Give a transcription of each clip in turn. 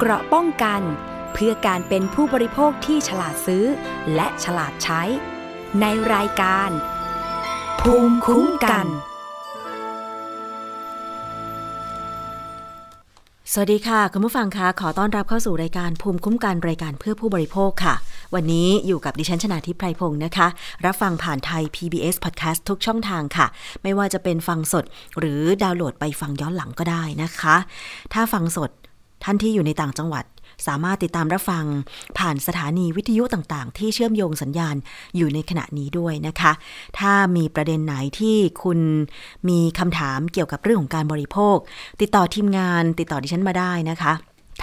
เกราะป้องกัน เพื่อการเป็นผู้บริโภคที่ฉลาดซื้อ และฉลาดใช้ ในรายการ ภูมิคุ้มกัน สวัสดีค่ะ คุณผู้ฟังคะขอต้อนรับเข้าสู่รายการภูมิคุ้มกันรายการเพื่อผู้บริโภคค่ะ วันนี้อยู่กับดิฉันชนาทิพไพรพงศ์นะคะ รับฟังผ่านไทย PBS Podcast ทุกช่องทางค่ะ ไม่ว่าจะเป็นฟังสดหรือดาวน์โหลดไปฟังย้อนหลังก็ได้นะคะ ถ้าฟังสด ท่านที่อยู่ในต่างจังหวัดสามารถติดตามรับฟังผ่านสถานีวิทยุต่างๆ ที่เชื่อมโยงสัญญาณอยู่ในขณะนี้ด้วยนะคะ ถ้ามีประเด็นไหนที่คุณมีคำถามเกี่ยวกับเรื่องของการบริโภค ติดต่อทีมงานติดต่อดิฉันมาได้นะคะ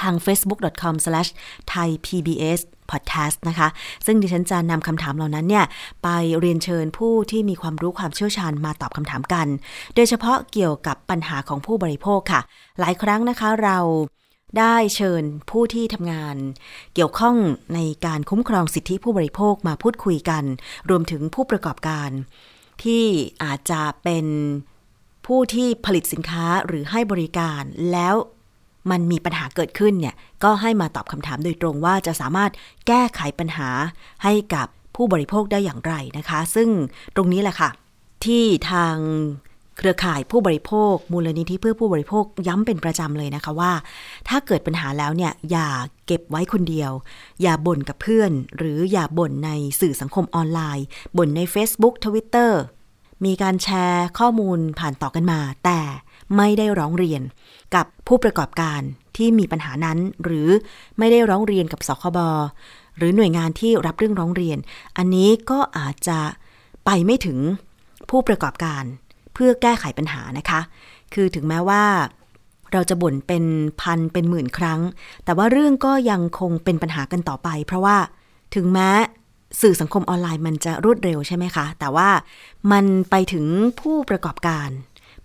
ทาง facebook.com/thaipbspodcast นะคะ ซึ่งดิฉันจะนำคำถามเหล่านั้นเนี่ย ไปเรียนเชิญผู้ที่มีความรู้ความเชี่ยวชาญมาตอบคำถามกัน โดยเฉพาะเกี่ยวกับปัญหาของผู้บริโภคค่ะ หลายครั้งนะคะเรา ได้เชิญผู้ที่ทำงาน เกี่ยวข้องในการคุ้มครองสิทธิผู้บริโภคมาพูดคุยกัน รวมถึงผู้ประกอบการ ที่อาจจะเป็นผู้ที่ผลิตสินค้าหรือให้บริการแล้วมันมีปัญหาเกิดขึ้นเนี่ย ก็ให้มาตอบคำถามโดยตรงว่าจะสามารถแก้ไขปัญหาให้กับผู้บริโภคได้อย่างไรนะคะ ซึ่งตรงนี้แหละค่ะ ที่ทาง เครือข่ายผู้บริโภค มูลนิธิเพื่อผู้บริโภคย้ำเป็นประจำเลยนะคะว่า ถ้าเกิดปัญหาแล้วเนี่ยอย่าเก็บไว้คนเดียว อย่าบ่นกับเพื่อน หรืออย่าบ่นในสื่อสังคมออนไลน์บ่นใน Facebook Twitter มีการแชร์ข้อมูลผ่านต่อกันมา แต่ไม่ได้ร้องเรียนกับผู้ประกอบการที่มีปัญหานั้น หรือไม่ได้ร้องเรียนกับสคบหรือหน่วยงานที่รับเรื่องร้องเรียน อันนี้ก็อาจจะไปไม่ถึงผู้ประกอบการ เพื่อแก้ไขปัญหานะคะ คือถึงแม้ว่าเราจะบ่นเป็นพันเป็นหมื่นครั้ง แต่ว่าเรื่องก็ยังคงเป็นปัญหากันต่อไป เพราะว่าถึงแม้สื่อสังคมออนไลน์มันจะรวดเร็วใช่ไหมคะ แต่ว่ามันไปถึงผู้ประกอบการ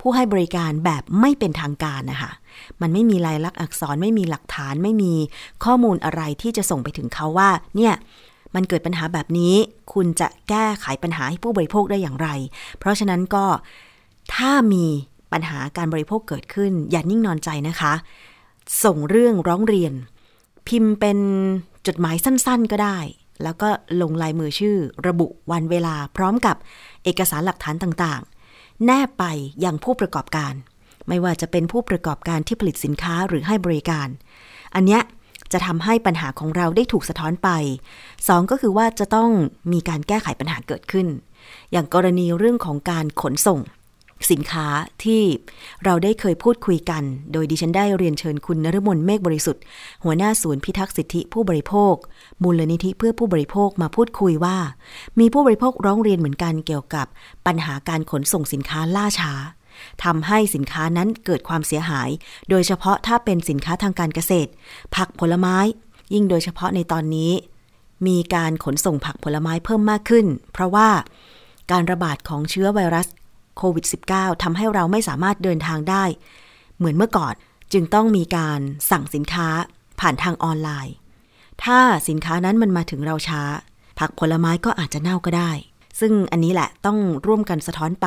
ผู้ให้บริการแบบไม่เป็นทางการนะคะมันไม่มีลายลักษณ์อักษรไม่มีหลักฐานไม่มีข้อมูลอะไรที่จะส่งไปถึงเขาว่า เนี่ยมันเกิดปัญหาแบบนี้ คุณจะแก้ไขปัญหาให้ผู้บริโภคได้อย่างไร เพราะฉะนั้นก็ ถ้ามีปัญหาการบริโภคเกิดขึ้น อย่านิ่งนอนใจนะคะ ส่งเรื่องร้องเรียน พิมพ์เป็นจดหมายสั้นๆก็ได้ แล้วก็ลงลายมือชื่อ ระบุวันเวลาพร้อมกับเอกสารหลักฐานต่างๆ แนบไปยังผู้ประกอบการ ไม่ว่าจะเป็นผู้ประกอบการที่ผลิตสินค้าหรือให้บริการ อันเนี้ยจะทำให้ปัญหาของเราได้ถูกสะท้อนไปสองก็คือว่าจะต้องมีการแก้ไขปัญหาเกิดขึ้น อย่างกรณีเรื่องของการขนส่ง สินค้าที่เราได้เคยพูดคุยกัน โดยดิฉันได้เรียนเชิญคุณนรมนเมฆบริสุทธิ์ หัวหน้าศูนย์พิทักษ์สิทธิผู้บริโภค มูลนิธิเพื่อผู้บริโภคมาพูดคุยว่า มีผู้บริโภคร้องเรียนเหมือนกันเกี่ยวกับปัญหาการขนส่งสินค้าล่าช้าทำให้สินค้านั้นเกิดความเสียหาย โดยเฉพาะถ้าเป็นสินค้าทางการเกษตร ผักผลไม้ ยิ่งโดยเฉพาะในตอนนี้ มีการขนส่งผักผลไม้เพิ่มมากขึ้น เพราะว่าการระบาดของเชื้อไวรัส โควิด -19 ทำให้เราไม่สามารถเดินทางได้ เหมือนเมื่อก่อนจึงต้องมีการสั่งสินค้าผ่านทางออนไลน์ ถ้าสินค้านั้นมันมาถึงเราช้า ผักผลไม้ก็อาจจะเน่าก็ได้ ซึ่งอันนี้แหละต้องร่วมกันสะท้อนไป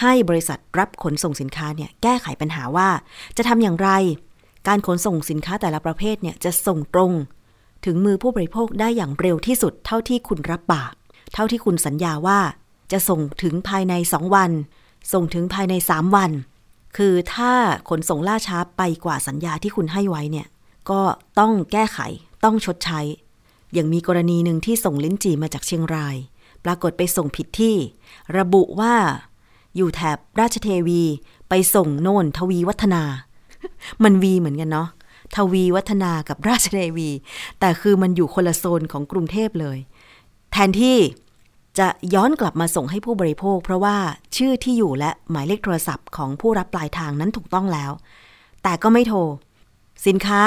ให้บริษัทรับขนส่งสินค้าเนี่ยแก้ไขปัญหาว่า จะทำอย่างไร การขนส่งสินค้าแต่ละประเภทเนี่ยจะส่งตรง ถึงมือผู้บริโภคได้อย่างเร็วที่สุดเท่าที่คุณรับปาก เท่าที่คุณสัญญาว่า จะส่งถึงภายใน 2 วัน ส่งถึงภายใน 3 วัน คือถ้าขนส่งล่าช้าไปกว่าสัญญาที่คุณให้ไว้เนี่ย ก็ต้องแก้ไข ต้องชดใช้ อย่างมีกรณีหนึ่งที่ส่งลิ้นจี่มาจากเชียงราย ปรากฏไปส่งผิดที่ ระบุว่าอยู่แถบราชเทวีไปส่งโน่นทวีวัฒนา มันวีเหมือนกันเนาะทวีวัฒนากับราชเทวี แต่คือมันอยู่คนละโซนของกรุงเทพเลย แทนที่ จะย้อนกลับมาส่งให้ผู้บริโภค เพราะว่าชื่อที่อยู่และหมายเลขโทรศัพท์ของผู้รับปลายทางนั้นถูกต้องแล้ว แต่ก็ไม่โทร สินค้า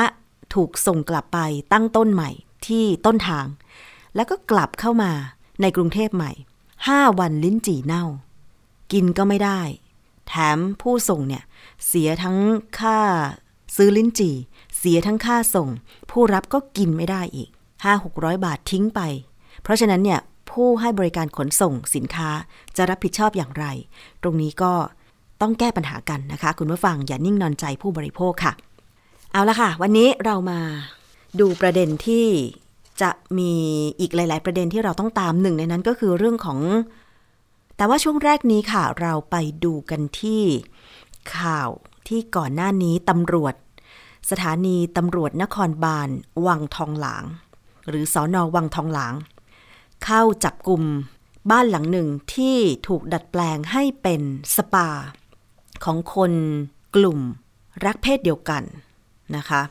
ถูกส่งกลับไปตั้งต้นใหม่ที่ต้นทาง แล้วก็กลับเข้ามาในกรุงเทพใหม่ 5 วันลิ้นจี่เน่า กินก็ไม่ได้ แถมผู้ส่งเนี่ย เสียทั้งค่าซื้อลิ้นจี่ เสียทั้งค่าส่ง ผู้รับก็กินไม่ได้อีก 5-600 บาททิ้งไป เพราะฉะนั้นเนี่ย ผู้ให้บริการขนส่งสินค้าจะรับผิดชอบอย่างไร ตรงนี้ก็ต้องแก้ปัญหากันนะคะ คุณผู้ฟังอย่านิ่งนอนใจผู้บริโภคค่ะ เอาละค่ะ วันนี้เรามาดูประเด็นที่จะมีอีกหลาย ๆ ประเด็นที่เราต้องตามหนึ่งในนั้นก็คือเรื่องของ แต่ว่าช่วงแรกนี้ค่ะ เราไปดูกันที่ข่าวที่ก่อนหน้านี้ตำรวจ สถานีตำรวจนครบาลวังทองหลาง หรือสอนอวังทองหลาง เข้าจับกลุ่มบ้านหลังหนึ่งที่ถูกดัดแปลงให้เป็นสปา ของคนกลุ่มรักเพศเดียวกันนะคะ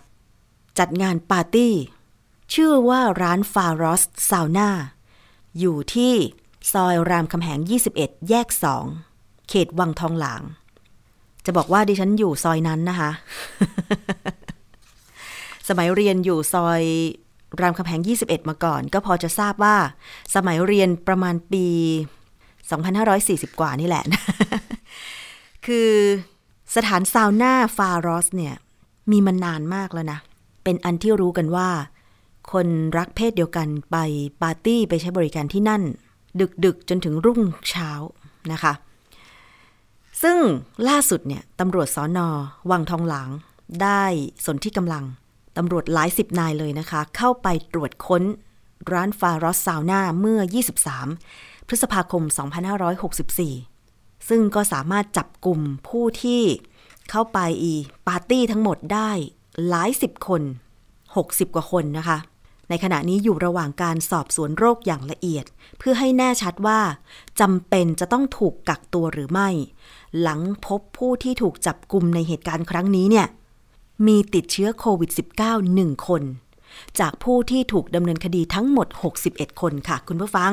จัดงานปาร์ตี้ ชื่อว่าร้านฟารอสซาวน่าอยู่ที่ซอยรามคำแหง 21 แยก 2 เขตวังทองหลาง จะบอกว่าดิฉันอยู่ซอยนั้นนะคะ สมัยเรียนอยู่ซอย รามคำแหง 21 มาก่อน ก็พอจะทราบว่าสมัยเรียนประมาณปี 2540 กว่านี่แหละ คือสถานซาวน่าฟารอสเนี่ย มีมานานมากแล้วนะ เป็นอันที่รู้กันว่า คนรักเพศเดียวกันไปปาร์ตี้ไปใช้บริการที่นั่น ดึกๆจนถึงรุ่งเช้านะคะ ซึ่งล่าสุดเนี่ยตำรวจสอนอวังทองหลางได้สนธิกำลัง ตำรวจหลายสิบนายเลยนะคะ เข้าไปตรวจค้นร้านฟารอสซาวน่าเมื่อ 23 พฤษภาคม 2564 ซึ่งก็สามารถจับกลุ่มผู้ที่เข้าไปอีปาร์ตี้ทั้งหมดได้หลายสิบคน 60 กว่าคนนะคะ ในขณะนี้อยู่ระหว่างการสอบสวนโรคอย่างละเอียด เพื่อให้แน่ชัดว่าจำเป็นจะต้องถูกกักตัวหรือไม่ หลังพบผู้ที่ถูกจับกลุ่มในเหตุการณ์ครั้งนี้เนี่ย มีติดเชื้อโควิด -19 หนึ่งคน จากผู้ที่ถูกดำเนินคดีทั้งหมด 61 คนค่ะ คุณผู้ฟัง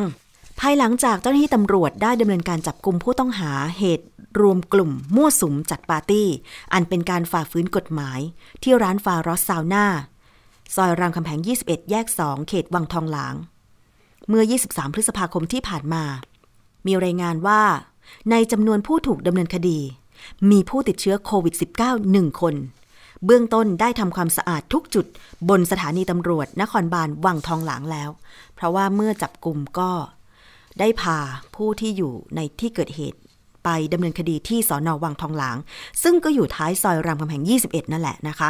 ภายหลังจากเจ้าหน้าที่ตำรวจได้ดำเนินการจับกลุ่มผู้ต้องหาเหตุรวมกลุ่มมั่วสุมจัดปาร์ตี้ อันเป็นการฝ่าฝืนกฎหมาย ที่ร้านฟารอสซาวน่าซอยรามคำแหง 21 แยก 2 เขตวังทองหลาง เมื่อ 23 พฤษภาคมที่ผ่านมา มีรายงานว่า ในจำนวนผู้ถูกดำเนินคดี มีผู้ติดเชื้อโควิด -19 หนึ่งคน เบื้องต้นได้ทำความสะอาดทุกจุดบนสถานีตำรวจนครบาลวังทองหลางแล้ว เพราะว่าเมื่อจับกลุ่มก็ได้พาผู้ที่อยู่ในที่เกิดเหตุ ไปดำเนินคดีที่สอนอวังทองหลาง ซึ่งก็อยู่ท้ายซอยรามคำแหง 21 นั่นแหละนะคะ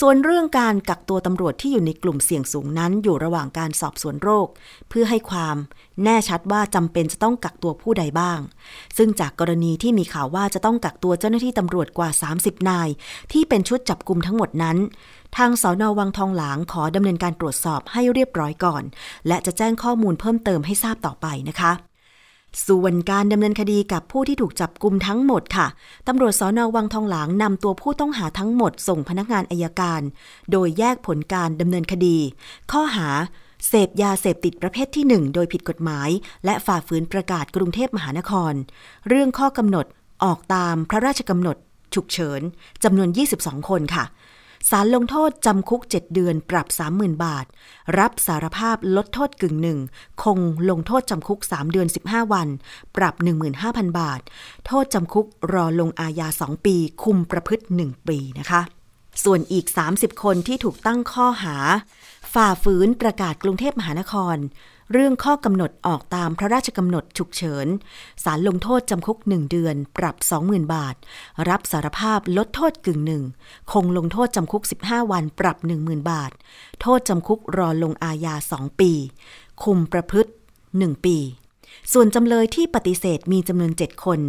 ส่วนเรื่องการกักตัวตำรวจที่อยู่ในกลุ่มเสี่ยงสูงนั้น อยู่ระหว่างการสอบสวนโรค เพื่อให้ความแน่ชัดว่าจำเป็นจะต้องกักตัวผู้ใดบ้าง ซึ่งจากกรณีที่มีข่าวว่าจะต้องกักตัวเจ้าหน้าที่ตำรวจกว่า 30 นาย ที่เป็นชุดจับกลุ่มทั้งหมดนั้น ทางสอนอวังทองหลางขอดำเนินการตรวจสอบให้เรียบร้อยก่อน และจะแจ้งข้อมูลเพิ่มเติมให้ทราบต่อไปนะคะ ส่วนการดำเนินคดีกับผู้ที่ถูกจับกลุ่มทั้งหมดค่ะ ตำรวจสอนอวังทองหลางนำตัวผู้ต้องหาทั้งหมดส่งพนักงานอายการ โดยแยกผลการดำเนินคดี ข้อหา เสพยาเสพติดประเภทที่ 1 โดยผิดกฎหมาย และฝ่าฝืนประกาศกรุงเทพมหานคร เรื่องข้อกำหนดออกตามพระราชกำหนดฉุกเฉินจำนวน 22 คนค่ะ สารลงโทษจำคุก 7 เดือนปรับ 30,000 บาท รับสารภาพลดโทษกึ่งหนึ่ง คงลงโทษจำคุก 3 เดือน 15 วัน ปรับ 15,000 บาท โทษจำคุกรอลงอาญา 2 ปี คุมประพฤติ 1 ปีนะคะ ส่วนอีก 30 คนที่ถูกตั้งข้อหา ฝ่าฝืนประกาศกรุงเทพมหานคร เรื่องข้อกำหนดออกตามพระราชกำหนดฉุกเฉินสารลงโทษจำคุก1เดือน ปรับ 20,000 บาท รับสารภาพลดโทษกึ่งหนึ่ง คงลงโทษจำคุก 15 วันปรับ 10,000 บาท โทษจำคุกรอลงอาญา 2 ปี คุมประพฤติ 1 ปีส่วนจำเลยที่ปฏิเสธมีจำนวน7คน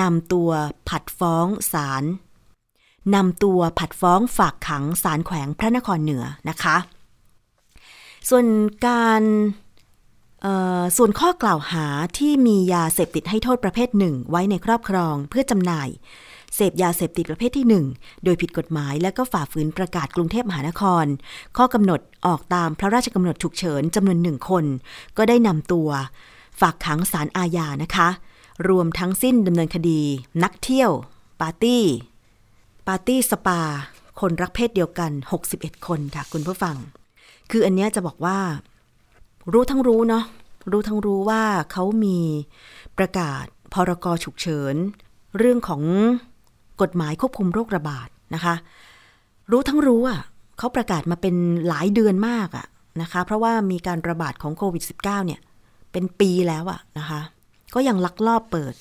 นำตัวผัดฟ้องศาลนำตัวผัดฟ้องฝากขังศาลแขวงพระนครเหนือนะคะ ส่วนการ ส่วนข้อกล่าวหาที่มียาเสพติดให้โทษประเภทหนึ่งไว้ในครอบครองเพื่อจำหน่าย เสพยาเสพติดประเภทที่หนึ่งโดยผิดกฎหมายและก็ฝ่าฝืนประกาศกรุงเทพมหานคร ข้อกำหนดออกตามพระราชกำหนดฉุกเฉินจำนวนหนึ่งคน ก็ได้นำตัว ฝากขังสารอาญานะคะ รวมทั้งสิ้นดำเนินคดี นักเที่ยว ปาร์ตี้ ปาร์ตี้สปา คนรักเพศเดียวกัน 61 คนค่ะคุณผู้ฟัง คืออันเนี้ยจะบอกว่า รู้ทั้งรู้เนาะรู้ทั้งรู้ว่าเขามีประกาศพรกฉุกเฉิน เรื่องของกฎหมายควบคุมโรคระบาดนะคะ รู้ทั้งรู้อะเขาประกาศมาเป็นหลายเดือนมากอะนะคะ เพราะว่ามีการระบาดของโควิด -19 เนี่ย เป็นปีแล้วอะนะคะ ก็ยังลักลอบเปิด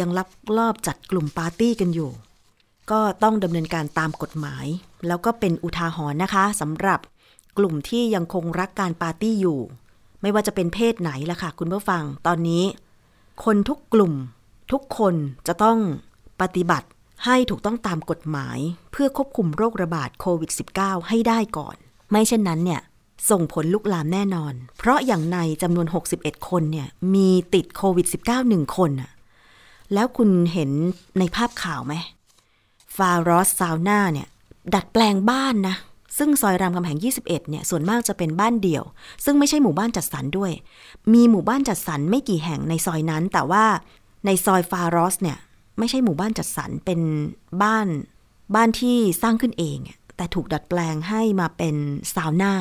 ยังลักลอบจัดกลุ่มปาร์ตี้กันอยู่ ก็ต้องดำเนินการตามกฎหมาย แล้วก็เป็นอุทาหรณ์นะคะสำหรับกลุ่มที่ยังคงรักการปาร์ตี้อยู่ ไม่ว่าจะเป็นเพศไหนล่ะค่ะ คุณผู้ฟังตอนนี้ คนทุกกลุ่ม ทุกคนจะต้องปฏิบัติให้ถูกต้องตามกฎหมาย เพื่อควบคุมโรคระบาดโควิด -19 ให้ได้ก่อน ไม่เช่นนั้นเนี่ยส่งผลลุกลามแน่นอน เพราะอย่างในจำนวน 61 คนเนี่ยมีติดโควิด -19 หนึ่งคนอะแล้วคุณเห็นในภาพข่าวไหม ฟารอสซาวน่าเนี่ย ดัดแปลงบ้านนะ ซึ่งซอยรามคำแหง 21 เนี่ยส่วนมากจะเป็นบ้านเดี่ยว ซึ่งไม่ใช่หมู่บ้านจัดสรรด้วย มีหมู่บ้านจัดสรรไม่กี่แห่งในซอยนั้น แต่ว่าในซอยฟารอสเนี่ยไม่ใช่หมู่บ้านจัดสรรเป็นบ้านบ้านที่สร้างขึ้นเอง แต่ถูกดัดแปลงให้มาเป็นซาวน่า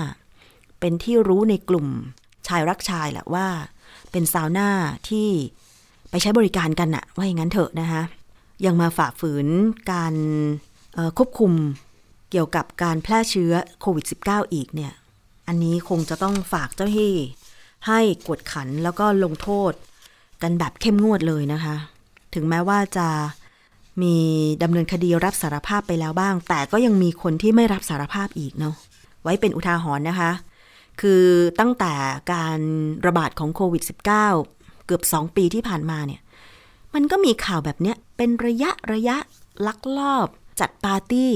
เป็นที่รู้ในกลุ่มชายรักชายแหละว่า เป็นซาวน่าที่ไปใช้บริการกันอะว่าอย่างนั้นเถอะนะคะยังมาฝ่าฝืนการควบคุม เกี่ยวกับการแพร่เชื้อโควิด -19 อีกเนี่ย อันนี้คงจะต้องฝากเจ้าที่ ให้กวดขันแล้วก็ลงโทษ กันแบบเข้มงวดเลยนะคะ ถึงแม้ว่าจะมีดำเนินคดีรับสารภาพไปแล้วบ้าง แต่ก็ยังมีคนที่ไม่รับสารภาพอีกเนาะ ไว้เป็นอุทาหรณ์นะคะ คือตั้งแต่การระบาดของโควิด -19 เกือบสองปีที่ผ่านมาเนี่ย มันก็มีข่าวแบบเนี้ยเป็นระยะระยะลักลอบ จัดปาร์ตี้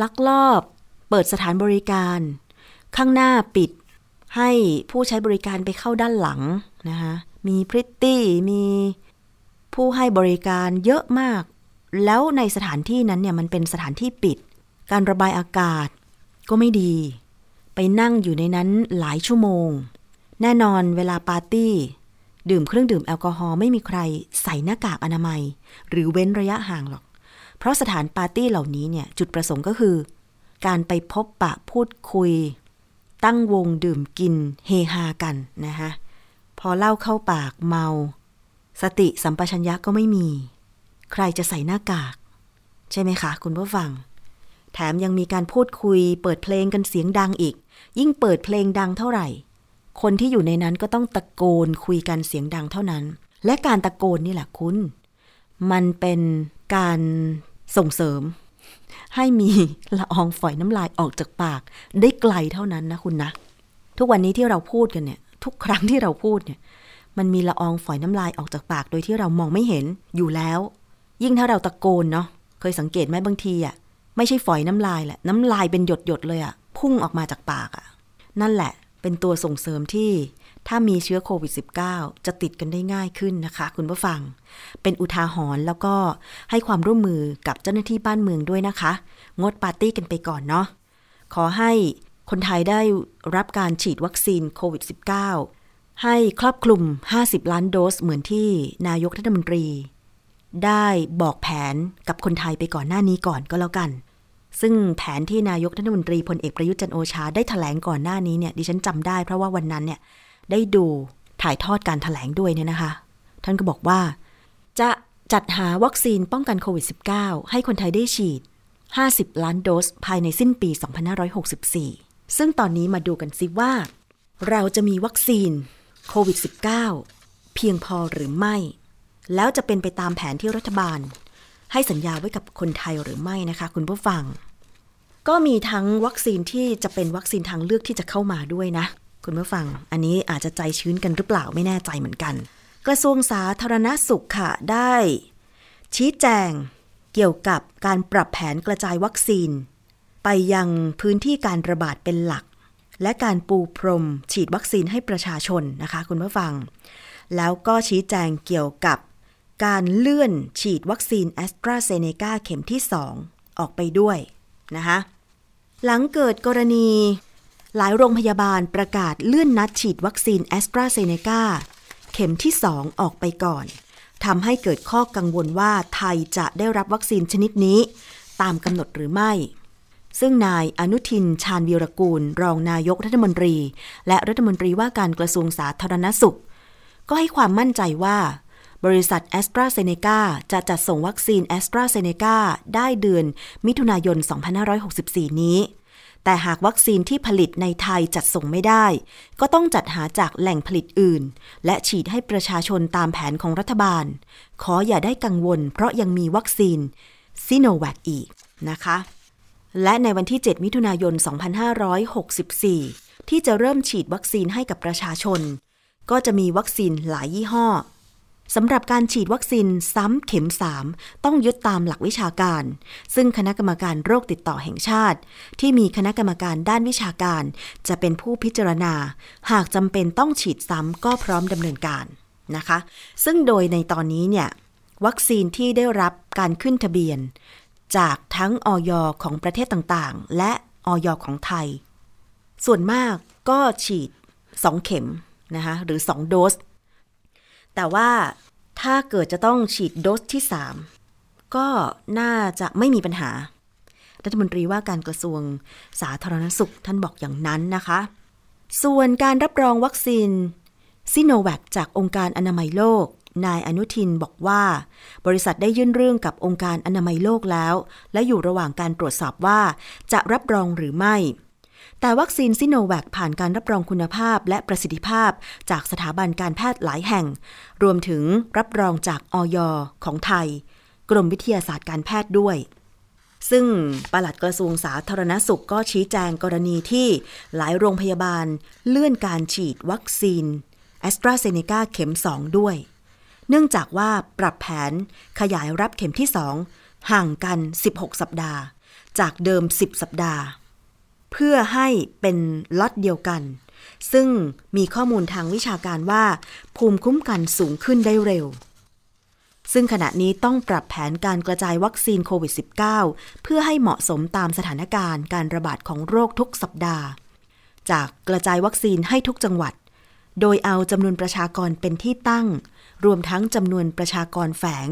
ลักลอบเปิดสถานบริการ ข้างหน้าปิดให้ผู้ใช้บริการไปเข้าด้านหลังนะคะมีพริตตี้มีผู้ให้บริการเยอะมาก แล้วในสถานที่นั้นเนี่ยมันเป็นสถานที่ปิด การระบายอากาศก็ไม่ดี ไปนั่งอยู่ในนั้นหลายชั่วโมง แน่นอนเวลาปาร์ตี้ ดื่มเครื่องดื่มแอลกอฮอล์ไม่มีใครใส่หน้ากากอนามัย หรือเว้นระยะห่างหรอก เพราะสถานปาร์ตี้เหล่านี้เนี่ยจุดประสงค์ก็คือ การไปพบปะพูดคุย ตั้งวงดื่มกินเฮฮากันนะคะพอเล่าเข้าปากเมา สติสัมปชัญญะก็ไม่มี ใครจะใส่หน้ากาก ใช่ไหมคะ คุณผู้ฟัง แถมยังมีการพูดคุย เปิดเพลงกันเสียงดังอีก ยิ่งเปิดเพลงดังเท่าไหร่ คนที่อยู่ในนั้นก็ต้องตะโกนคุยกันเสียงดังเท่านั้น และการตะโกนนี่แหละคุณ มันเป็นการ ส่งเสริม ให้มีละอองฝอยน้ำลายออกจากปาก ได้ไกลเท่านั้นนะคุณนะ ทุกวันนี้ที่เราพูดกันเนี่ย ทุกครั้งที่เราพูดเนี่ย มันมีละอองฝอยน้ำลายออกจากปาก โดยที่เรามองไม่เห็นอยู่แล้ว ยิ่งถ้าเราตะโกนเนาะเคยสังเกตไหมบางทีอะ่ะไม่ใช่ฝอยน้ำลายแหละ น้ำลายเป็นหยดหยดเลยอะ่ะ พุ่งออกมาจากปากอะ่ะ นั่นแหละเป็นตัวส่งเสริมที่ ถ้ามีเชื้อโควิด -19 จะติดกันได้ง่ายขึ้นนะคะ คุณผู้ฟัง เป็นอุทาหรณ์แล้วก็ให้ความร่วมมือกับเจ้าหน้าที่บ้านเมืองด้วยนะคะ งดปาร์ตี้กันไปก่อนเนาะขอให้คนไทยได้รับการฉีดวัคซีนโควิด -19 ให้ครอบคลุม 50 ล้านโดสเหมือนที่นายกรัฐมนตรี ได้บอกแผนกับคนไทยไปก่อนหน้านี้ก่อนก็แล้วกันซึ่งแผนที่นายกรัฐมนตรีพลเอกประยุทธ์จันโอชาได้ถแถลงก่อนหน้านี้เนี่ยดิฉันจำได้เพราะว่าวันนั้นเนี่ย ได้ดูถ่ายทอดการถแถลงด้วยเนี่ยนะคะ ท่านก็บอกว่า จะจัดหาวัคซีนป้องกันโควิด -19 ให้คนไทยได้ฉีด 50 ล้านโดสภายในสิ้นปี 2564 ซึ่งตอนนี้มาดูกันซิว่า เราจะมีวัคซีนโควิด -19 เพียงพอหรือไม่ แล้วจะเป็นไปตามแผนที่รัฐบาล ให้สัญญาไว้กับคนไทยหรือไม่นะคะคุณผู้ฟัง ก็มีทั้งวัคซีนที่จะเป็นวัคซีนทางเลือกที่จะเข้ามาด้วยนะ คุณผู้ฟัง อันนี้อาจจะใจชื้นกันหรือเปล่าไม่แน่ใจเหมือนกัน กระทรวงสาธารณสุขค่ะได้ ชี้แจงเกี่ยวกับการปรับแผนกระจายวัคซีน ไปยังพื้นที่การระบาดเป็นหลัก และการปูพรมฉีดวัคซีนให้ประชาชนนะคะ คุณผู้ฟัง แล้วก็ชี้แจงเกี่ยวกับการเลื่อนฉีดวัคซีนแอสตราเซเนกาเข็มที่ 2 ออกไปด้วยนะคะ หลังเกิดกรณี หลายโรงพยาบาลประกาศเลื่อนนัดฉีดวัคซีนแอสตราเซเนกาเข็มที่ 2 ออกไปก่อนทำให้เกิดข้อกังวลว่าไทยจะได้รับวัคซีนชนิดนี้ ตามกำหนดหรือไม่ ซึ่งนายอนุทินชาญวีรกูล รองนายกรัฐมนตรี และรัฐมนตรีว่าการกระทรวงสาธารณสุข ก็ให้ความมั่นใจว่า บริษัทแอสตราเซเนกาจะจัดส่งวัคซีนแอสตราเซเนกาได้เดือนมิถุนายน 2564 นี้ แต่หากวัคซีนที่ผลิตในไทยจัดส่งไม่ได้ ก็ต้องจัดหาจากแหล่งผลิตอื่น และฉีดให้ประชาชนตามแผนของรัฐบาล ขออย่าได้กังวล เพราะยังมีวัคซีนซิโนแวคอีกนะคะ และในวันที่ 7 มิถุนายน 2564 ที่จะเริ่มฉีดวัคซีนให้กับประชาชน ก็จะมีวัคซีนหลายยี่ห้อ สำหรับการฉีดวัคซีนซ้ำเข็ม 3 ต้องยึดตามหลักวิชาการ ซึ่งคณะกรรมการโรคติดต่อแห่งชาติ ที่มีคณะกรรมการด้านวิชาการ จะเป็นผู้พิจารณา หากจำเป็นต้องฉีดซ้ำก็พร้อมดำเนินการนะคะ ซึ่งโดยในตอนนี้เนี่ยวัคซีนที่ได้รับการขึ้นทะเบียน จากทั้งออยของประเทศต่างๆ และออยของไทย ส่วนมากก็ฉีด 2 เข็มนะคะหรือ 2 โดส แต่ว่าถ้าเกิดจะต้องฉีดโดสที่ 3 ก็น่าจะไม่มีปัญหา รัฐมนตรีว่าการกระทรวงสาธารณสุขท่านบอกอย่างนั้นนะคะ ส่วนการรับรองวัคซีนซิโนแวคจากองค์การอนามัยโลก นายอนุทินบอกว่า บริษัทได้ยื่นเรื่องกับองค์การอนามัยโลกแล้ว และอยู่ระหว่างการตรวจสอบว่าจะรับรองหรือไม่ แต่วัคซีนซิโนแวคผ่านการรับรองคุณภาพและประสิทธิภาพจากสถาบันการแพทย์หลายแห่ง รวมถึงรับรองจากออยของไทย กรมวิทยาศาสตร์การแพทย์ด้วย ซึ่งปลัดกระทรวงสาธารณสุขก็ชี้แจงกรณีที่หลายโรงพยาบาลเลื่อนการฉีดวัคซีนแอสตราเซเนกาเข็ม 2 ด้วย เนื่องจากว่าปรับแผนขยายรับเข็มที่ 2 ห่างกัน 16 สัปดาห์ จากเดิม 10 สัปดาห์ เพื่อให้เป็นล็อตเดียวกัน ซึ่งมีข้อมูลทางวิชาการว่า ภูมิคุ้มกันสูงขึ้นได้เร็ว ซึ่งขณะนี้ต้องปรับแผนการกระจายวัคซีนโควิด -19 เพื่อให้เหมาะสมตามสถานการณ์การระบาดของโรคทุกสัปดาห์ จากกระจายวัคซีนให้ทุกจังหวัด โดยเอาจำนวนประชากรเป็นที่ตั้ง รวมทั้งจำนวนประชากรแฝง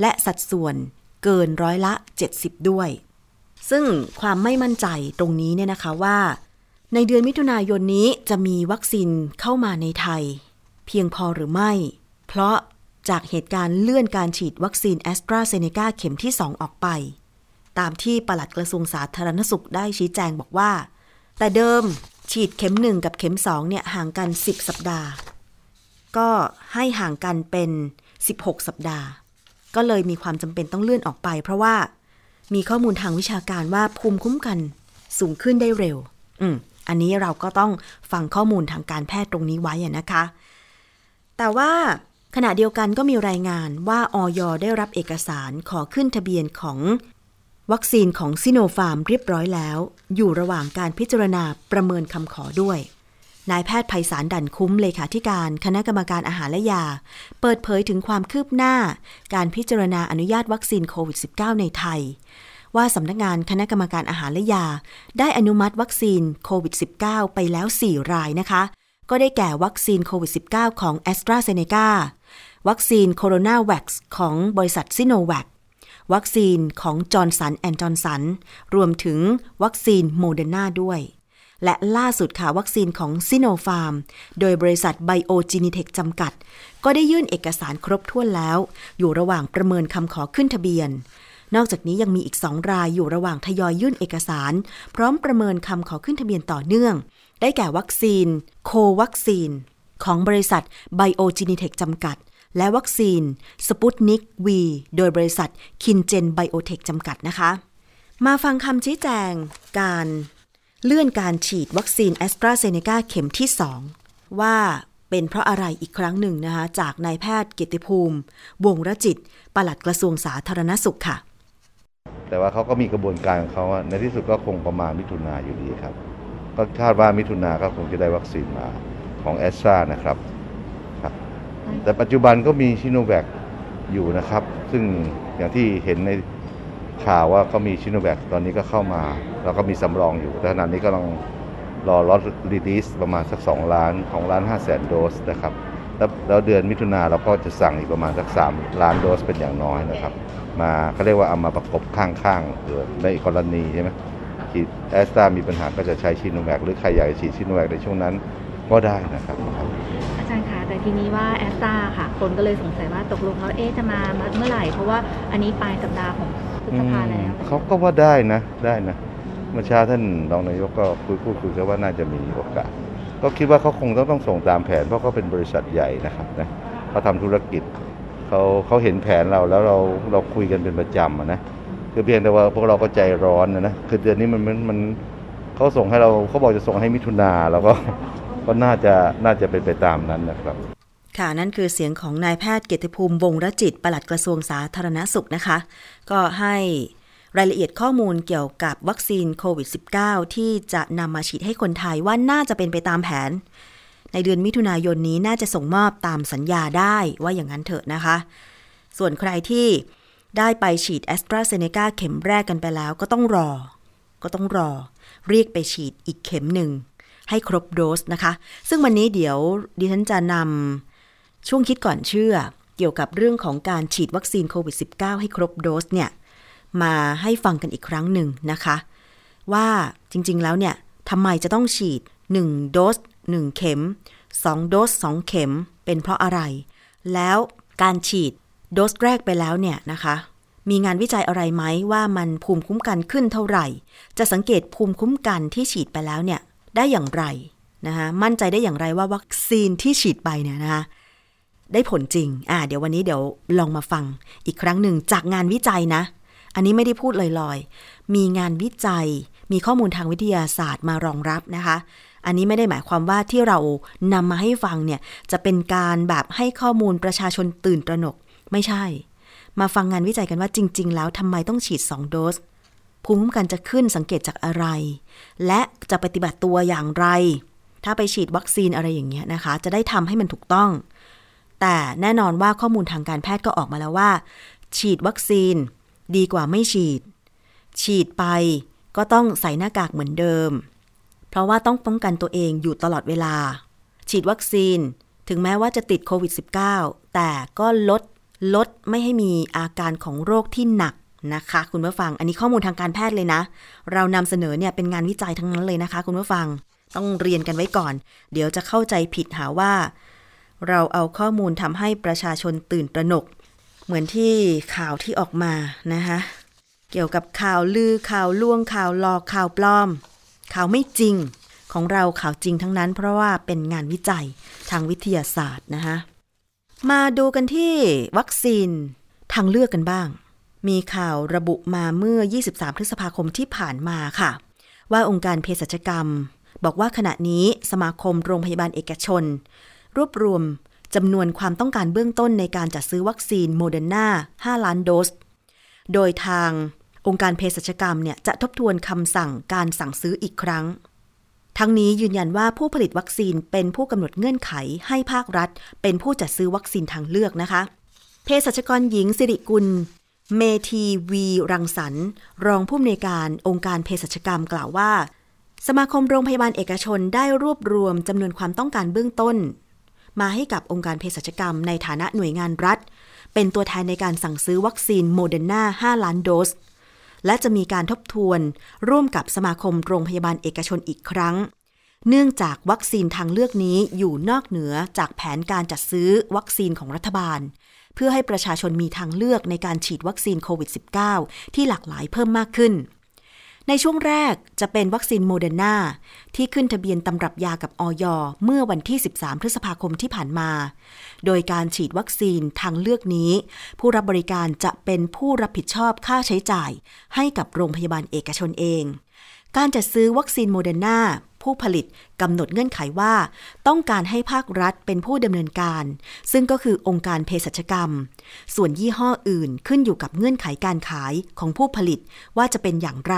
และสัดส่วนเกินร้อยละ 70 ด้วย ซึ่งความไม่มั่นใจตรงนี้เนี่ยนะคะว่า ในเดือนมิถุนายนนี้จะมีวัคซีนเข้ามาในไทย เพียงพอหรือไม่ เพราะจากเหตุการณ์เลื่อนการฉีดวัคซีนแอสตราเซเนกาเข็มที่ 2 ออกไป ตามที่ปลัดกระทรวงสาธารณสุขได้ชี้แจงบอกว่า แต่เดิมฉีดเข็ม 1 กับเข็ม 2 เนี่ยห่างกัน 10 สัปดาห์ ก็ให้ห่างกันเป็น 16 สัปดาห์ ก็เลยมีความจำเป็นต้องเลื่อนออกไป เพราะว่า มีข้อมูลทางวิชาการว่าภูมิคุ้มกันสูงขึ้นได้เร็ว อืม อันนี้เราก็ต้องฟังข้อมูลทางการแพทย์ตรงนี้ไว้นะคะ แต่ว่าขณะเดียวกันก็มีรายงานว่าออยได้รับเอกสารขอขึ้นทะเบียนของวัคซีนของซิโนฟาร์มเรียบร้อยแล้ว อยู่ระหว่างการพิจารณาประเมินคำขอด้วย นายแพทย์ไพศาลดันคุ้มเลขาธิการคณะกรรมการอาหารและยา เปิดเผยถึงความคืบหน้า การพิจารณาอนุญาตวัคซีนโควิด -19 ในไทย ว่าสำนักงานคณะกรรมการอาหารและยา ได้อนุมัติวัคซีนโควิด -19 ไปแล้ว 4 รายนะคะ ก็ได้แก่วัคซีนโควิด -19 ของ แอสตราเซ เนกา วัคซีนโคโรนาแว็กซ์ของบริษัทซิโนแวควัคซีนของจอร์นสันแอนด์จอร์นสันรวมถึงวัคซีนโมเดอร์นาด้วย และล่าสุดค่ะวัคซีนของซิโนฟาร์ม โดยบริษัทไบโอจีนิเทคจำกัด ก็ได้ยื่นเอกสารครบถ้วนแล้ว อยู่ระหว่างประเมินคำขอขึ้นทะเบียน นอกจากนี้ยังมีอีกสองรายอยู่ระหว่างทยอยยื่นเอกสาร พร้อมประเมินคำขอขึ้นทะเบียนต่อเนื่อง ได้แก่วัคซีน โควัคซีน ของบริษัทไบโอจีนิเทคจำกัดและวัคซีนสปุตนิกวีโดยบริษัทคินเจนไบโอเทคจำกัดนะคะ มาฟังคำชี้แจงการ เลื่อนการฉีดวัคซีนแอสตราเซเนกาเข็มที่ 2 ว่าเป็นเพราะอะไรอีกครั้งหนึ่งนะคะ จากนายแพทย์เกียรติภูมิ วงรจิต ปลัดกระทรวงสาธารณสุขค่ะ แต่ว่าเขาก็มีกระบวนการของเขาในที่สุดก็คงประมาณมิถุนาอยู่ดีครับ ก็คาดว่ามิถุนาก็คงจะได้วัคซีนมาของแอสตรานะครับครับแต่ปัจจุบันก็มีซิโนแวคอยู่นะครับ ซึ่งอย่างที่เห็นใน ข่าวว่าเขามีซิโนแวคตอนนี้ก็เข้ามา แล้วก็มีสำรองอยู่แต่ขณะนี้ก็กำลังรอ lot release ประมาณสัก 2 ล้านของล้าน5แสนโดสนะครับแล้วแล้วเดือนมิถุนาเราก็จะสั่งอีกประมาณสัก 3 ล้านโดสเป็นอย่างน้อยนะครับ มาเขาเรียกว่าเอามาประกบข้างๆเผื่อในกรณีใช่ไหมฉีดแอสตรามีปัญหาก็จะใช้ซิโนแวคหรือใครอยากจะฉีดซิโนแวคในช่วงนั้นก็ได้นะครับ อาจารย์คะแต่ทีนี้ว่าแอสตราค่ะ คนก็เลยสงสัยว่าตกลงแล้วเอ๊จะมาเมื่อไหร่ เพราะว่าอันนี้ปลายสัปดาห์ของ พฤษภาแล้วอืมเขาก็ว่าได้นะได้นะเมื่อเช้าท่านรองนายกก็คุยพูดคุยกันว่าน่าจะมีโอกาส ก็คิดว่าเขาคงต้องต้องส่งตามแผน เพราะเขาเป็นบริษัทใหญ่นะครับนะเขาทำธุรกิจเขาเขาเห็นแผนเราแล้วเราเราคุยกันเป็นประจำอะนะคือเพียงแต่ว่าพวกเราก็ใจร้อนนะนะคือเดือนนี้มันมันมันเขาส่งให้เราเขาบอกจะส่งให้มิถุนาแล้วก็ก็น่าจะน่าจะเป็นไปตามนั้นนะครับ ค่ะ นั่นคือเสียงของนายแพทย์เกียรติภูมิวงรจิต ปลัดกระทรวงสาธารณสุขนะคะ ก็ให้รายละเอียดข้อมูลเกี่ยวกับวัคซีนโควิด -19 ที่จะนำมาฉีดให้คนไทยว่าน่าจะเป็นไปตามแผน ในเดือนมิถุนายนนี้น่าจะส่งมอบตามสัญญาได้ว่าอย่างนั้นเถอะนะคะ ส่วนใครที่ได้ไปฉีดแอสตราเซเนกาเข็มแรกกันไปแล้วก็ต้องรอ ก็ต้องรอ เรียกไปฉีดอีกเข็มหนึ่งให้ครบโดสนะคะ ซึ่งวันนี้เดี๋ยวดิฉันจะนำ ช่วงคิดก่อนเชื่อเกี่ยวกับเรื่องของการฉีดวัคซีนโควิด -19 ให้ครบโดสเนี่ย มาให้ฟังกันอีกครั้งหนึ่งนะคะ ว่าจริงๆแล้วเนี่ยทำไมจะต้องฉีด 1 โดส 1 เข็ม 2 โดส 2 เข็มเป็นเพราะอะไร แล้วการฉีดโดสแรกไปแล้วเนี่ยนะคะ มีงานวิจัยอะไรไหมว่ามันภูมิคุ้มกันขึ้นเท่าไหร่ จะสังเกตภูมิคุ้มกันที่ฉีดไปแล้วเนี่ยได้อย่างไรนะคะมั่นใจได้อย่างไรว่าวัคซีนที่ฉีดไปเนี่ยนะคะ ได้ผลจริง อ่า เดี๋ยววันนี้เดี๋ยวลองมาฟังอีกครั้งหนึ่งจากงานวิจัยนะ อันนี้ไม่ได้พูดลอยๆ มีงานวิจัย มีข้อมูลทางวิทยาศาสตร์มารองรับนะคะ อันนี้ไม่ได้หมายความว่าที่เรานำมาให้ฟังเนี่ย จะเป็นการแบบให้ข้อมูลประชาชนตื่นตระหนก ไม่ใช่ มาฟังงานวิจัยกันว่าจริง ๆ แล้วทำไมต้องฉีด 2 โดส ภูมิคุ้มกันจะขึ้นสังเกตจากอะไร และจะปฏิบัติตัวอย่างไรถ้าไปฉีดวัคซีนอะไรอย่างเงี้ยนะคะ จะได้ทำให้มันถูกต้อง แต่แน่นอนว่าข้อมูลทางการแพทย์ก็ออกมาแล้วว่า ฉีดวัคซีนดีกว่าไม่ฉีด ฉีดไปก็ต้องใส่หน้ากากเหมือนเดิม เพราะว่าต้องป้องกันตัวเองอยู่ตลอดเวลา ฉีดวัคซีนถึงแม้ว่าจะติดโควิด -19 แต่ก็ลดลดไม่ให้มีอาการของโรคที่หนักนะคะ คุณผู้ฟัง อันนี้ข้อมูลทางการแพทย์เลยนะ เรานำเสนอเนี่ยเป็นงานวิจัยทั้งนั้นเลยนะคะ คุณผู้ฟัง ต้องเรียนกันไว้ก่อน เดี๋ยวจะเข้าใจผิดหาว่า เราเอาข้อมูลทำให้ประชาชนตื่นตระหนก เหมือนที่ข่าวที่ออกมานะคะเกี่ยวกับข่าวลือข่าวล่วงข่าวหลอกข่าวปลอม ข่าวไม่จริงของเราข่าวจริงทั้งนั้น เพราะว่าเป็นงานวิจัยทางวิทยาศาสตร์นะคะมาดูกันที่วัคซีนทางเลือกกันบ้าง มีข่าวระบุมาเมื่อ 23 พฤษภาคมที่ผ่านมาค่ะ ว่าองค์การเภสัชกรรม บอกว่าขณะนี้สมาคมโรงพยาบาลเอกชน รวบรวมจำนวนความต้องการเบื้องต้นในการจัดซื้อวัคซีนโมเดอร์นา5ล้านโดส โดยทางองค์การเภสัชกรรมเนี่ยจะทบทวนคำสั่งการสั่งซื้ออีกครั้ง ทั้งนี้ยืนยันว่าผู้ผลิตวัคซีนเป็นผู้กำหนดเงื่อนไขให้ภาครัฐ เป็นผู้จัดซื้อวัคซีนทางเลือกนะคะ เภสัชกรหญิงสิริกุล เมทีวีรังสรรค์รองผู้อำนวยการองค์การเภสัชกรรมกล่าวว่าสมาคมโรงพยาบาลเอกชนได้รวบรวมจำนวนความต้องการเบื้องต้น มาให้กับองค์การเภสัชกรรมในฐานะหน่วยงานรัฐ เป็นตัวแทนในการสั่งซื้อวัคซีนโมเดอร์นา5ล้านโดส และจะมีการทบทวนร่วมกับสมาคมโรงพยาบาลเอกชนอีกครั้ง เนื่องจากวัคซีนทางเลือกนี้อยู่นอกเหนือจากแผนการจัดซื้อวัคซีนของรัฐบาล เพื่อให้ประชาชนมีทางเลือกในการฉีดวัคซีนโควิด -19 ที่หลากหลายเพิ่มมากขึ้น ในช่วงแรกจะเป็นวัคซีนโมเดอร์นาที่ขึ้นทะเบียนตำรับยากับอย.เมื่อวันที่ 13 พฤษภาคมที่ผ่านมา โดยการฉีดวัคซีนทางเลือกนี้ ผู้รับบริการจะเป็นผู้รับผิดชอบค่าใช้จ่าย ให้กับโรงพยาบาลเอกชนเอง การจัดซื้อวัคซีนโมเดอร์นา ผู้ผลิตกำหนดเงื่อนไขว่า ต้องการให้ภาครัฐเป็นผู้ดำเนินการ ซึ่งก็คือองค์การเภสัชกรรม ส่วนยี่ห้ออื่นขึ้นอยู่กับเงื่อนไขการขายของผู้ผลิตว่าจะเป็นอย่างไร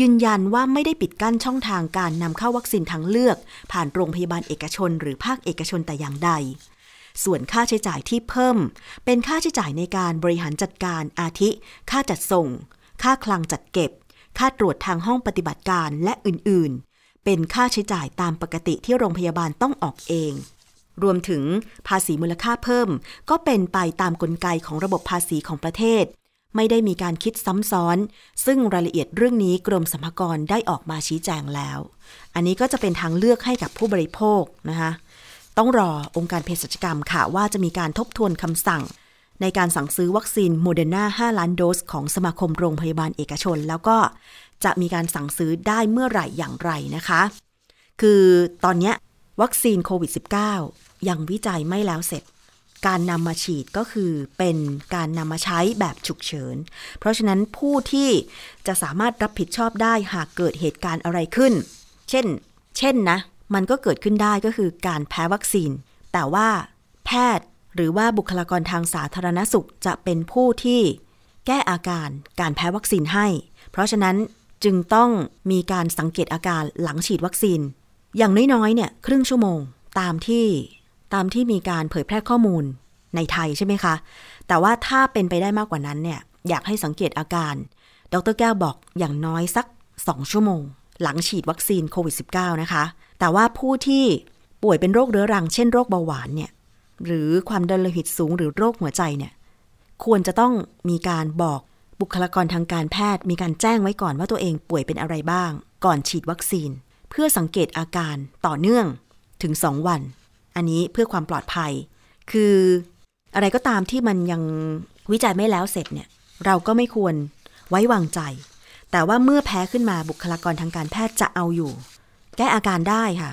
ยืนยันว่าไม่ได้ปิดกั้นช่องทางการนำเข้าวัคซีนทางเลือก ผ่านโรงพยาบาลเอกชน หรือภาคเอกชนแต่อย่างใดส่วนค่าใช้จ่ายที่เพิ่ม เป็นค่าใช้จ่ายในการบริหารจัดการอาทิ ค่าจัดส่ง ค่าคลังจัดเก็บ ค่าตรวจทางห้องปฏิบัติการและอื่นๆ เป็นค่าใช้จ่ายตามปกติที่โรงพยาบาลต้องออกเอง รวมถึงภาษีมูลค่าเพิ่ม ก็เป็นไปตามกลไกของระบบภาษีของประเทศ ไม่ได้มีการคิดซ้ำซ้อน ซึ่งรายละเอียดเรื่องนี้กรมสรรพากรได้ออกมาชี้แจงแล้ว อันนี้ก็จะเป็นทางเลือกให้กับผู้บริโภคนะคะต้องรอองค์การเภสัชกรรมค่ะว่าจะมีการทบทวนคำสั่ง ในการสั่งซื้อวัคซีนโมเดอร์นา5ล้านโดส ของสมาคมโรงพยาบาลเอกชน แล้วก็ จะมีการสั่งซื้อได้เมื่อไหร่อย่างไรนะคะ คือตอนนี้วัคซีนโควิด -19 ยังวิจัยไม่แล้วเสร็จ การนำมาฉีดก็คือเป็นการนำมาใช้แบบฉุกเฉิน เพราะฉะนั้นผู้ที่จะสามารถรับผิดชอบได้หากเกิดเหตุการณ์อะไรขึ้น เช่น เช่นนะ มันก็เกิดขึ้นได้ก็คือการแพ้วัคซีน แต่ว่าแพทย์หรือว่าบุคลากรทางสาธารณสุขจะเป็นผู้ที่แก้อาการการแพ้วัคซีนให้ เพราะฉะนั้น จึงต้องมีการสังเกตอาการหลังฉีดวัคซีน อย่างน้อยๆเนี่ยครึ่งชั่วโมงตามที่ตามที่มีการเผยแพร่ข้อมูลในไทยใช่ไหมคะ แต่ว่าถ้าเป็นไปได้มากกว่านั้นเนี่ยอยากให้สังเกตอาการ ดรแก้วบอกอย่างน้อยสัก 2 ชั่วโมง หลังฉีดวัคซีนโควิด -19 นะคะ แต่ว่าผู้ที่ป่วยเป็นโรคเรื้อรัง เช่นโรคเบาหวานเนี่ยหรือความดันโลหิตสูงหรือโรคหัวใจเนี่ยควรจะต้องมีการบอก บุคลากรทางการแพทย์มีการแจ้งไว้ก่อนว่าตัวเองป่วยเป็นอะไรบ้าง ก่อนฉีดวัคซีน เพื่อสังเกตอาการต่อเนื่องถึง 2 วัน อันนี้เพื่อความปลอดภัย คืออะไรก็ตามที่มันยังวิจัยไม่แล้วเสร็จเนี่ย เราก็ไม่ควรไว้วางใจ แต่ว่าเมื่อแพ้ขึ้นมาบุคลากรทางการแพทย์จะเอาอยู่ แก้อาการได้ค่ะ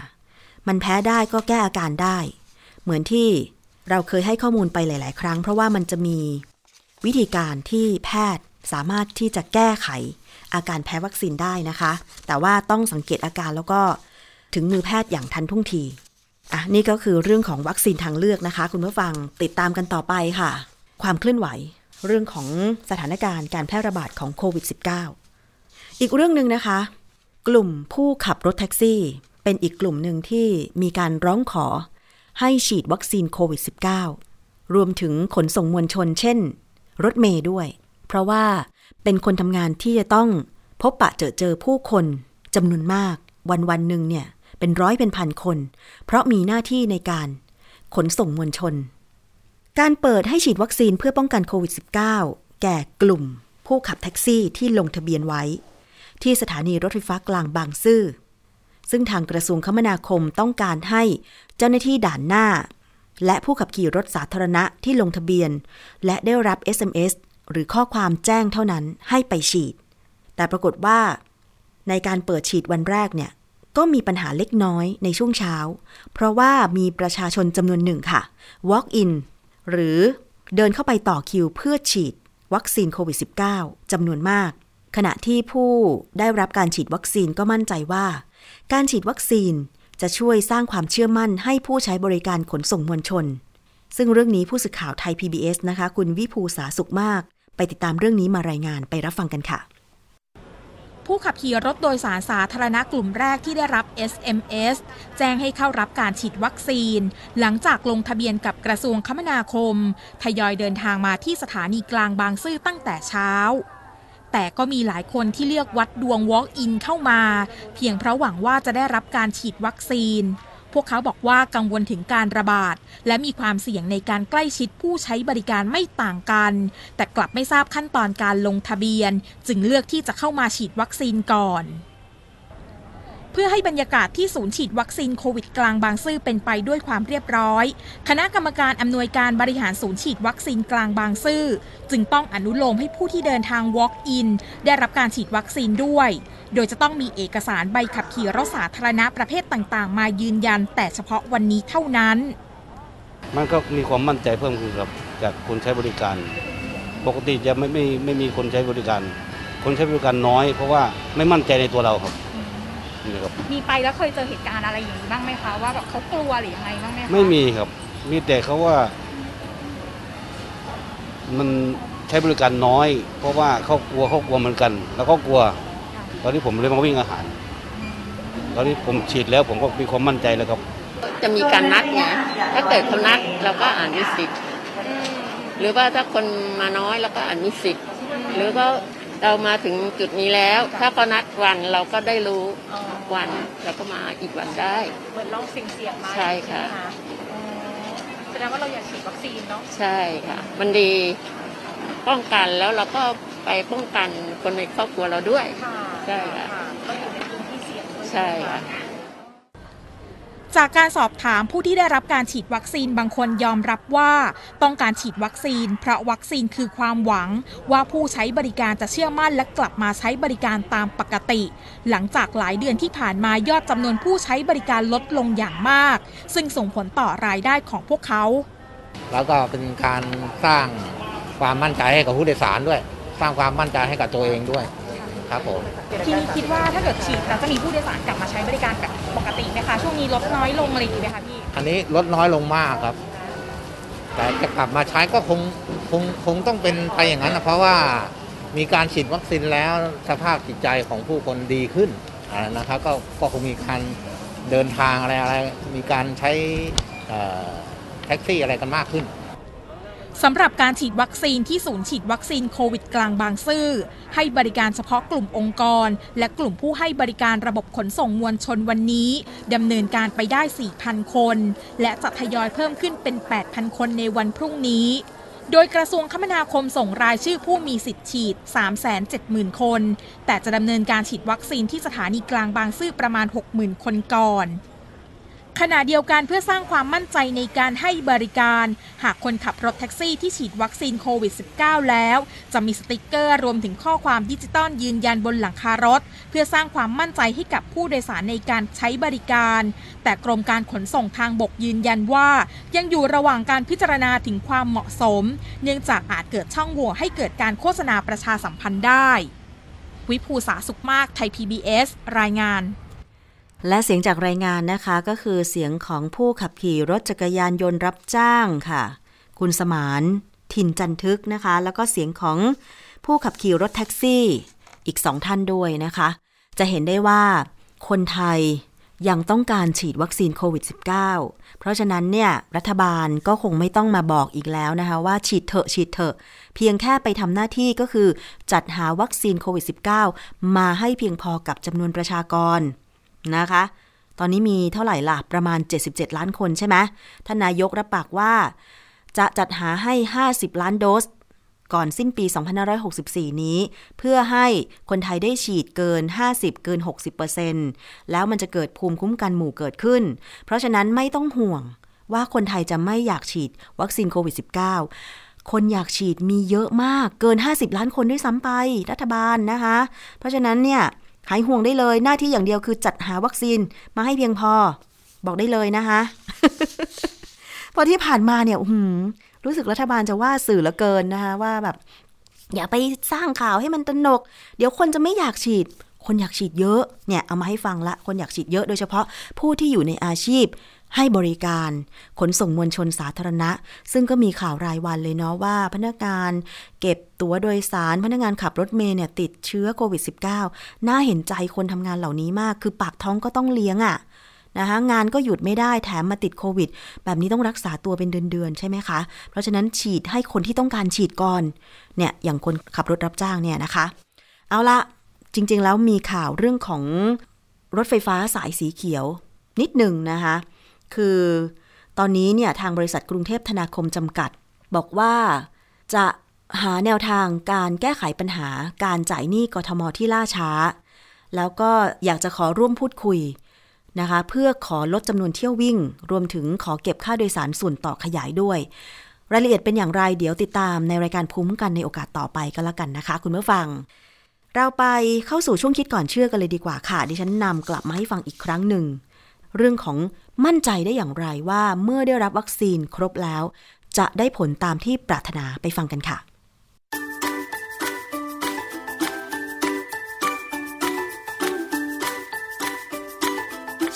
มันแพ้ได้ก็แก้อาการได้ เหมือนที่เราเคยให้ข้อมูลไปหลาย ๆ ครั้ง เพราะว่ามันจะมีวิธีการที่แพทย์ สามารถที่จะแก้ไขอาการแพ้วัคซีนได้นะคะ แต่ว่าต้องสังเกตอาการแล้วก็ถึงมือแพทย์อย่างทันท่วงทีอะนี่ก็คือเรื่องของวัคซีนทางเลือกนะคะ คุณผู้ฟังติดตามกันต่อไปค่ะ ความเคลื่อนไหว เรื่องของสถานการณ์การแพร่ระบาดของโควิด -19 อีกเรื่องหนึ่งนะคะ กลุ่มผู้ขับรถแท็กซี่ เป็นอีกกลุ่มหนึ่งที่มีการร้องขอ ให้ฉีดวัคซีนโควิด -19 รวมถึงขนส่งมวลชน เช่น รถเมย์ด้วย เพราะว่าเป็นคนทำงานที่จะต้องพบปะเจอเจอผู้คนจำนวนมาก วันวันหนึ่งเนี่ยเป็นร้อยเป็นพันคน เพราะมีหน้าที่ในการขนส่งมวลชน การเปิดให้ฉีดวัคซีนเพื่อป้องกันโควิด -19 แก่กลุ่ม ผู้ขับแท็กซี่ที่ลงทะเบียนไว้ ที่สถานีรถไฟฟ้ากลางบางซื่อ ซึ่งทางกระทรวงคมนาคมต้องการให้เจ้าหน้าที่ด่านหน้า และผู้ขับขี่รถสาธารณะที่ลงทะเบียน และได้รับ SMS หรือข้อความแจ้งเท่านั้นให้ไปฉีด แต่ปรากฏว่า ในการเปิดฉีดวันแรกเนี่ย ก็มีปัญหาเล็กน้อยในช่วงเช้า เพราะว่ามีประชาชนจำนวนหนึ่งค่ะ walk in หรือเดินเข้าไปต่อคิวเพื่อฉีดวัคซีนโควิด -19 จำนวนมาก ขณะที่ผู้ได้รับการฉีดวัคซีนก็มั่นใจว่า การฉีดวัคซีนจะช่วยสร้างความเชื่อมั่นให้ผู้ใช้บริการขนส่งมวลชน ซึ่งเรื่องนี้ผู้สื่อข่าวไทย PBS นะคะ คุณวิภูสาสุขมาก ไปติดตามเรื่องนี้มารายงานไปรับฟังกันค่ะ ผู้ขับขี่รถโดยสารสาธารณะกลุ่มแรกที่ได้รับ SMS แจ้งให้เข้ารับการฉีดวัคซีน หลังจากลงทะเบียนกับกระทรวงคมนาคม ทยอยเดินทางมาที่สถานีกลางบางซื่อตั้งแต่เช้าแต่ก็มีหลายคนที่เลือกวัดดวง Walk-in เข้ามา เพียงเพราะหวังว่าจะได้รับการฉีดวัคซีน พวกเขาบอกว่ากังวลถึงการระบาด และมีความเสี่ยงในการใกล้ชิดผู้ใช้บริการไม่ต่างกัน แต่กลับไม่ทราบขั้นตอนการลงทะเบียน จึงเลือกที่จะเข้ามาฉีดวัคซีนก่อน เพื่อให้บรรยากาศที่ศูนย์ฉีดวัคซีนโควิดกลางบางซื่อเป็นไปด้วยความเรียบร้อย คณะกรรมการอำนวยการบริหารศูนย์ฉีดวัคซีนกลางบางซื่อ จึงต้องอนุโลมให้ผู้ที่เดินทาง walk-in ได้รับการฉีดวัคซีนด้วย โดยจะต้องมีเอกสารใบขับขี่รถสาธารณะประเภทต่างๆ มายืนยัน แต่เฉพาะวันนี้เท่านั้น มันก็มีความมั่นใจเพิ่มขึ้นครับจากคนใช้บริการ ปกติจะไม่ไม่ไม่มีคนใช้บริการ คนใช้บริการน้อย เพราะว่าไม่มั่นใจในตัวเราครับนี่ครับ มีไปแล้วเคยเจอเหตุการณ์อะไรอย่างนี้บ้างไหมคะว่าแบบเขากลัวหรือยังไงบ้างไหมคะไม่มีครับ มีแต่เขาว่า มันใช้บริการน้อย เพราะว่าเขากลัวเขากลัวเหมือนกัน แล้วก็กลัว ตอนนี้ผมเลยมาวิ่งอาหาร ตอนนี้ผมฉีดแล้วผมก็มีความมั่นใจแล้วครับ จะมีการนัดไงถ้าเกิดเขานัดเราก็อ่านนิสิตหรือว่าถ้าคนมาน้อยเราก็อ่านนิสิตหรือก็เรามาถึงจุดนี้แล้ว ถ้าเขานัดวันเราก็ได้รู้วันเราก็มาอีกวันได้เหมือนลองเสี่ยงเสี่ยงๆมาใช่ค่ะไหมอ๋อแสดงว่าเราอยากฉีดวัคซีนเนาะใช่ค่ะ มันดีป้องกันแล้วเราก็ ไปป้องกันคนในครอบครัวเราด้วยค่ะใช่ค่ะก็อยู่ในพื้นที่เสี่ยงด้วยใช่ค่ะ จากการสอบถามผู้ที่ได้รับการฉีดวัคซีนบางคนยอมรับว่า ต้องการฉีดวัคซีน เพราะวัคซีนคือความหวัง ว่าผู้ใช้บริการจะเชื่อมั่นและกลับมาใช้บริการตามปกติ หลังจากหลายเดือนที่ผ่านมายอดจำนวนผู้ใช้บริการลดลงอย่างมาก ซึ่งส่งผลต่อรายได้ของพวกเขา แล้วก็เป็นการสร้างความมั่นใจให้กับผู้โดยสารด้วย สร้างความมั่นใจให้กับตัวเองด้วยครับผมทีนี้คิดว่าถ้าเกิดฉีดแล้วจะมีผู้โดยสารกลับมาใช้บริการแบบปกติไหมคะช่วงนี้ลดน้อยลงอะไรอย่างนี้ไหมคะพี่อันนี้ลดน้อยลงมากครับ แต่จะกลับมาใช้ก็คงคงคงต้องเป็นไปอย่างนั้นนะเพราะว่ามีการฉีดวัคซีนแล้วสภาพจิตใจของผู้คนดีขึ้นอ่านะครับก็ก็คงมีการเดินทางอะไรอะไรมีการใช้เอ่อแท็กซี่อะไรกันมากขึ้น สำหรับการฉีดวัคซีนที่ศูนย์ฉีดวัคซีนโควิดกลางบางซื่อ ให้บริการเฉพาะกลุ่มองค์กร และกลุ่มผู้ให้บริการระบบขนส่งมวลชนวันนี้ดำเนินการไปได้ 4,000 คน และจะทยอยเพิ่มขึ้นเป็น 8,000 คนในวันพรุ่งนี้ โดยกระทรวงคมนาคมส่งรายชื่อผู้มีสิทธิ์ฉีด 370,000 คน แต่จะดำเนินการฉีดวัคซีนที่สถานีกลางบางซื่อประมาณ 60,000 คนก่อน ขณะเดียวกันเพื่อสร้างความมั่นใจในการให้บริการ หากคนขับรถแท็กซี่ที่ฉีดวัคซีนโควิด -19 แล้ว จะมีสติกเกอร์รวมถึงข้อความดิจิตอลยืนยันบนหลังคารถ เพื่อสร้างความมั่นใจให้กับผู้โดยสารในการใช้บริการ แต่กรมการขนส่งทางบกยืนยันว่า ยังอยู่ระหว่างการพิจารณาถึงความเหมาะสม เนื่องจากอาจเกิดช่องโหว่ให้เกิดการโฆษณาประชาสัมพันธ์ได้ วิภูสาสุขมากไทย PBS รายงาน และเสียงจากรายงานนะคะก็คือเสียงของผู้ขับขี่รถจักรยานยนต์รับจ้างค่ะ คุณสมานทินจันทึกนะคะ แล้วก็เสียงของผู้ขับขี่รถแท็กซี่อีกสองท่านด้วยนะคะ จะเห็นได้ว่าคนไทยยังต้องการฉีดวัคซีนโควิด -19 เพราะฉะนั้นเนี่ยรัฐบาลก็คงไม่ต้องมาบอกอีกแล้วนะคะ ว่าฉีดเถอะฉีดเถอะ เพียงแค่ไปทำหน้าที่ก็คือ จัดหาวัคซีนโควิด -19 มาให้เพียงพอกับจำนวนประชากร นะคะ ตอนนี้มีเท่าไหร่ล่ะ ประมาณ 77 ล้านคนใช่ไหมท่านนายกรับปากว่า จะจัดหาให้ 50 ล้านโดส ก่อนสิ้นปี 2564 นี้ เพื่อให้คนไทยได้ฉีดเกิน 50 เกิน 60%แล้วมันจะเกิดภูมิคุ้มกันหมู่เกิดขึ้น เพราะฉะนั้นไม่ต้องห่วงว่าคนไทยจะไม่อยากฉีดวัคซีนโควิด -19 คนอยากฉีดมีเยอะมากเกิน 50 ล้านคนด้วยซ้ำไปรัฐบาลนะคะ เพราะฉะนั้นเนี่ย หายห่วงได้เลย หน้าที่อย่างเดียวคือจัดหาวัคซีนมาให้เพียงพอ บอกได้เลยนะคะพอที่ผ่านมาเนี่ยหืรู้สึกรัฐบาลจะว่าสื่อละเกินนะคะว่าแบบ อย่าไปสร้างข่าวให้มันตนก เดี๋ยวคนจะไม่อยากฉีด คนอยากฉีดเยอะเนี่ยเอามาให้ฟังละ คนอยากฉีดเยอะโดยเฉพาะผู้ที่อยู่ในอาชีพ ให้บริการขนส่งมวลชนสาธารณะ ซึ่งก็มีข่าวรายวันเลยเนาะว่า พนักงานเก็บตั๋วโดยสาร พนักงานขับรถเมล์เนี่ยติดเชื้อโควิด -19 น่าเห็นใจคนทำงานเหล่านี้มาก คือปากท้องก็ต้องเลี้ยงอะ่ะนะคะงานก็หยุดไม่ได้แถมมาติดโควิด แบบนี้ต้องรักษาตัวเป็นเดือนๆใช่ไหมคะ เพราะฉะนั้นฉีดให้คนที่ต้องการฉีดก่อนเนี่ยอย่างคนขับรถรับจ้างเนี่ยนะคะ เอาละจริงๆแล้วมีข่าวเรื่องของรถไฟฟ้าสายสีเขียวนิดหนึ่งนะคะ คือตอนนี้เนี่ยทางบริษัทกรุงเทพธนาคมจำกัด บอกว่าจะหาแนวทางการแก้ไขปัญหาการจ่ายหนี้กทมที่ล่าช้า แล้วก็อยากจะขอร่วมพูดคุยนะคะ เพื่อขอลดจำนวนเที่ยววิ่ง รวมถึงขอเก็บค่าโดยสารส่วนต่อขยายด้วย รายละเอียดเป็นอย่างไรเดี๋ยวติดตามในรายการภูมิกันในโอกาสต่อไปก็แล้วกันนะคะ คุณผู้ฟัง เราไปเข้าสู่ช่วงคิดก่อนเชื่อกันเลยดีกว่าค่ะ ดิฉันนำกลับมาให้ฟังอีกครั้งหนึ่งเรื่องของ มั่นใจได้อย่างไรว่าเมื่อได้รับวัคซีนครบแล้ว จะได้ผลตามที่ปรารถนาไปฟังกันค่ะ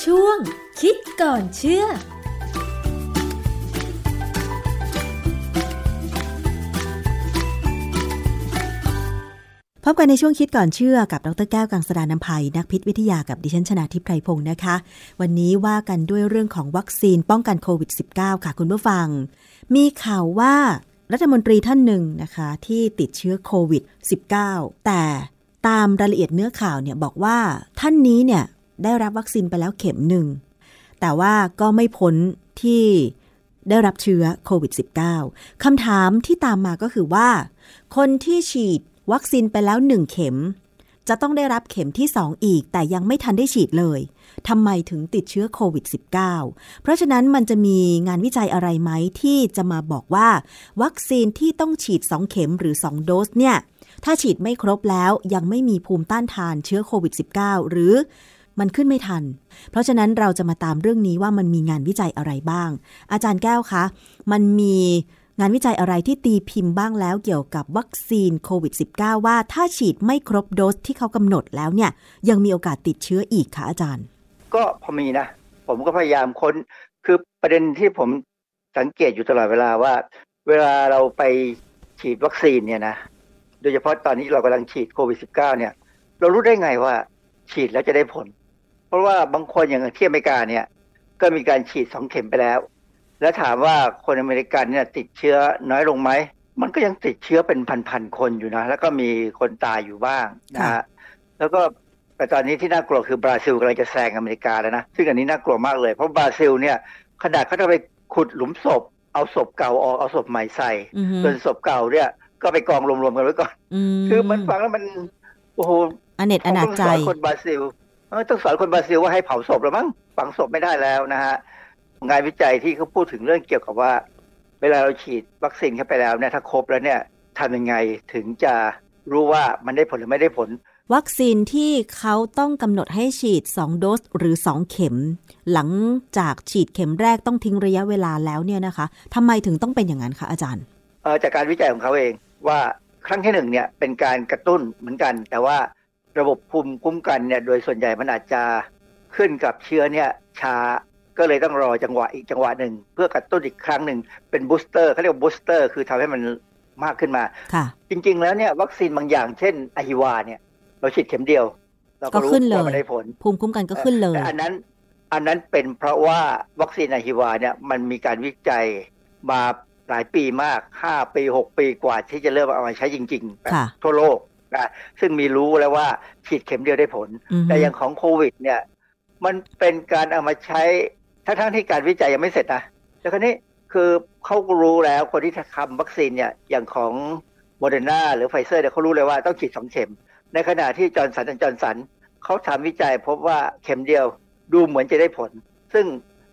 ช่วงคิดก่อนเชื่อ พบกันในช่วงคิดก่อนเชื่อกับดรแก้วกังสดานนภัยนักพิษวิทยากับดิฉันชนาทิพไพรพงศ์นะคะ วันนี้ว่ากันด้วยเรื่องของวัคซีนป้องกันโควิด -19 ค่ะคุณผู้ฟัง มีข่าวว่ารัฐมนตรีท่านหนึ่งนะคะ ที่ติดเชื้อโควิด -19 แต่ตามรายละเอียดเนื้อข่าวเนี่ยบอกว่าท่านนี้เนี่ยได้รับวัคซีนไปแล้วเข็มหนึ่ง แต่ว่าก็ไม่พ้นที่ได้รับเชื้อโควิด -19 คำถามที่ตามมาก็คือว่า คนที่ฉีด วัคซีนไปแล้วหนึ่งเข็ม จะต้องได้รับเข็มที่ 2 อีก แต่ยังไม่ทันได้ฉีดเลยทำไมถึงติดเชื้อโควิด -19 เพราะฉะนั้นมันจะมีงานวิจัยอะไรไหมที่จะมาบอกว่า วัคซีนที่ต้องฉีด 2 เข็มหรือ 2 โดสเนี่ยถ้าฉีดไม่ครบแล้วยังไม่มีภูมิต้านทานเชื้อโควิด -19 หรือมันขึ้นไม่ทัน เพราะฉะนั้นเราจะมาตามเรื่องนี้ว่ามันมีงานวิจัยอะไรบ้าง อาจารย์แก้วคะ มันมี งานวิจัยอะไรที่ตีพิมพ์บ้างแล้วเกี่ยวกับวัคซีนโควิด -19 ว่าถ้าฉีดไม่ครบโดสที่เขากำหนดแล้วเนี่ย ยังมีโอกาสติดเชื้ออีกคะอาจารย์ ก็พอมีนะ ผมก็พยายามค้น คือประเด็นที่ผมสังเกตอยู่ตลอดเวลาว่า เวลาเราไปฉีดวัคซีนเนี่ยนะโดยเฉพาะตอนนี้เรากำลังฉีดโควิด -19 เนี่ย เรารู้ได้ไงว่าฉีดแล้วจะได้ผล เพราะว่าบางคนอย่างที่อเมริกาเนี่ย ก็มีการฉีดสองเข็มไปแล้ว แล้วถามว่าคนอเมริกันเนี่ยติดเชื้อน้อยลงไหม มันก็ยังติดเชื้อเป็นพันๆคนอยู่นะ แล้วก็มีคนตายอยู่บ้างนะฮะแล้วก็แต่ตอนนี้ที่น่ากลัวคือบราซิลกำลังจะแซงอเมริกาแล้วนะ ซึ่งอันนี้น่ากลัวมากเลย เพราะบราซิลเนี่ยขนาดเขาจะไปขุดหลุมศพ เอาศพเก่าออกเอาศพใหม่ใส่อือฮึส่วนศพเก่าเนี่ย ก็ไปกองรวมๆกันไว้ก่อนมคือมันฟังแล้วมันโอ้โหอเนจอนาถใจต้องสอนคนบราซิลเออต้องสอนคนบราซิลว่าให้เผาศพแล้วมั้งฝังศพไม่ได้แล้วนะฮะ งานวิจัยที่เขาพูดถึงเรื่องเกี่ยวกับว่า เวลาเราฉีดวัคซีนเข้าไปแล้วเนี่ยถ้าครบแล้วเนี่ยทำยังไงถึงจะรู้ว่ามันได้ผลหรือไม่ได้ผล วัคซีนที่เขาต้องกำหนดให้ฉีด 2 โดสหรือ 2 เข็ม หลังจากฉีดเข็มแรกต้องทิ้งระยะเวลาแล้วเนี่ยนะคะทำไมถึงต้องเป็นอย่างนั้นคะอาจารย์เอ่อจากการวิจัยของเขาเองว่าครั้งที่หนึ่งเนี่ยเป็นการกระตุ้นเหมือนกัน แต่ว่าระบบภูมิคุ้มกันเนี่ยโดยส่วนใหญ่มันอาจจะขึ้นกับเชื้อเนี่ยช้า ก็เลยต้องรอจังหวะอีกจังหวะหนึ่ง เพื่อกระตุ้นอีกครั้งหนึ่งเป็น booster เขาเรียกว่า booster คือทำให้มันมากขึ้นมาค่ะจริง ๆ แล้วเนี่ยวัคซีนบางอย่าง เช่นอหิวาต์เนี่ย เราฉีดเข็มเดียว เราก็ก็รู้ขึ้นเลยว่ามันได้ผล ภูมิคุ้มกันก็ขึ้นเลยแต่อันนั้นอันนั้นเป็นเพราะว่าวัคซีนอหิวาต์เนี่ยมันมีการวิจัยมาหลายปีมาก5ปี6ปีกว่าที่จะเริ่มเอามาใช้จริงๆแบบค่ะทั่วโลกนะซึ่งมีรู้แล้วว่าฉีดเข็มเดียวได้ผลอือฮึแต่อย่างของโควิดเนี่ย มันเป็นการเอามาใช้ ทั้งๆที่การวิจัยยังไม่เสร็จนะแต่คราวนี้คือเขารู้แล้วคนที่ทำวัคซีนเนี่ยอย่างของโมเดอร์นาหรือไฟเซอร์เนี่ยเขารู้เลยว่าต้องฉีดสองเข็ม ในขณะที่จอร์นสันจอร์นสันเขาทำวิจัยพบว่าเข็มเดียวดูเหมือนจะได้ผล ซึ่ง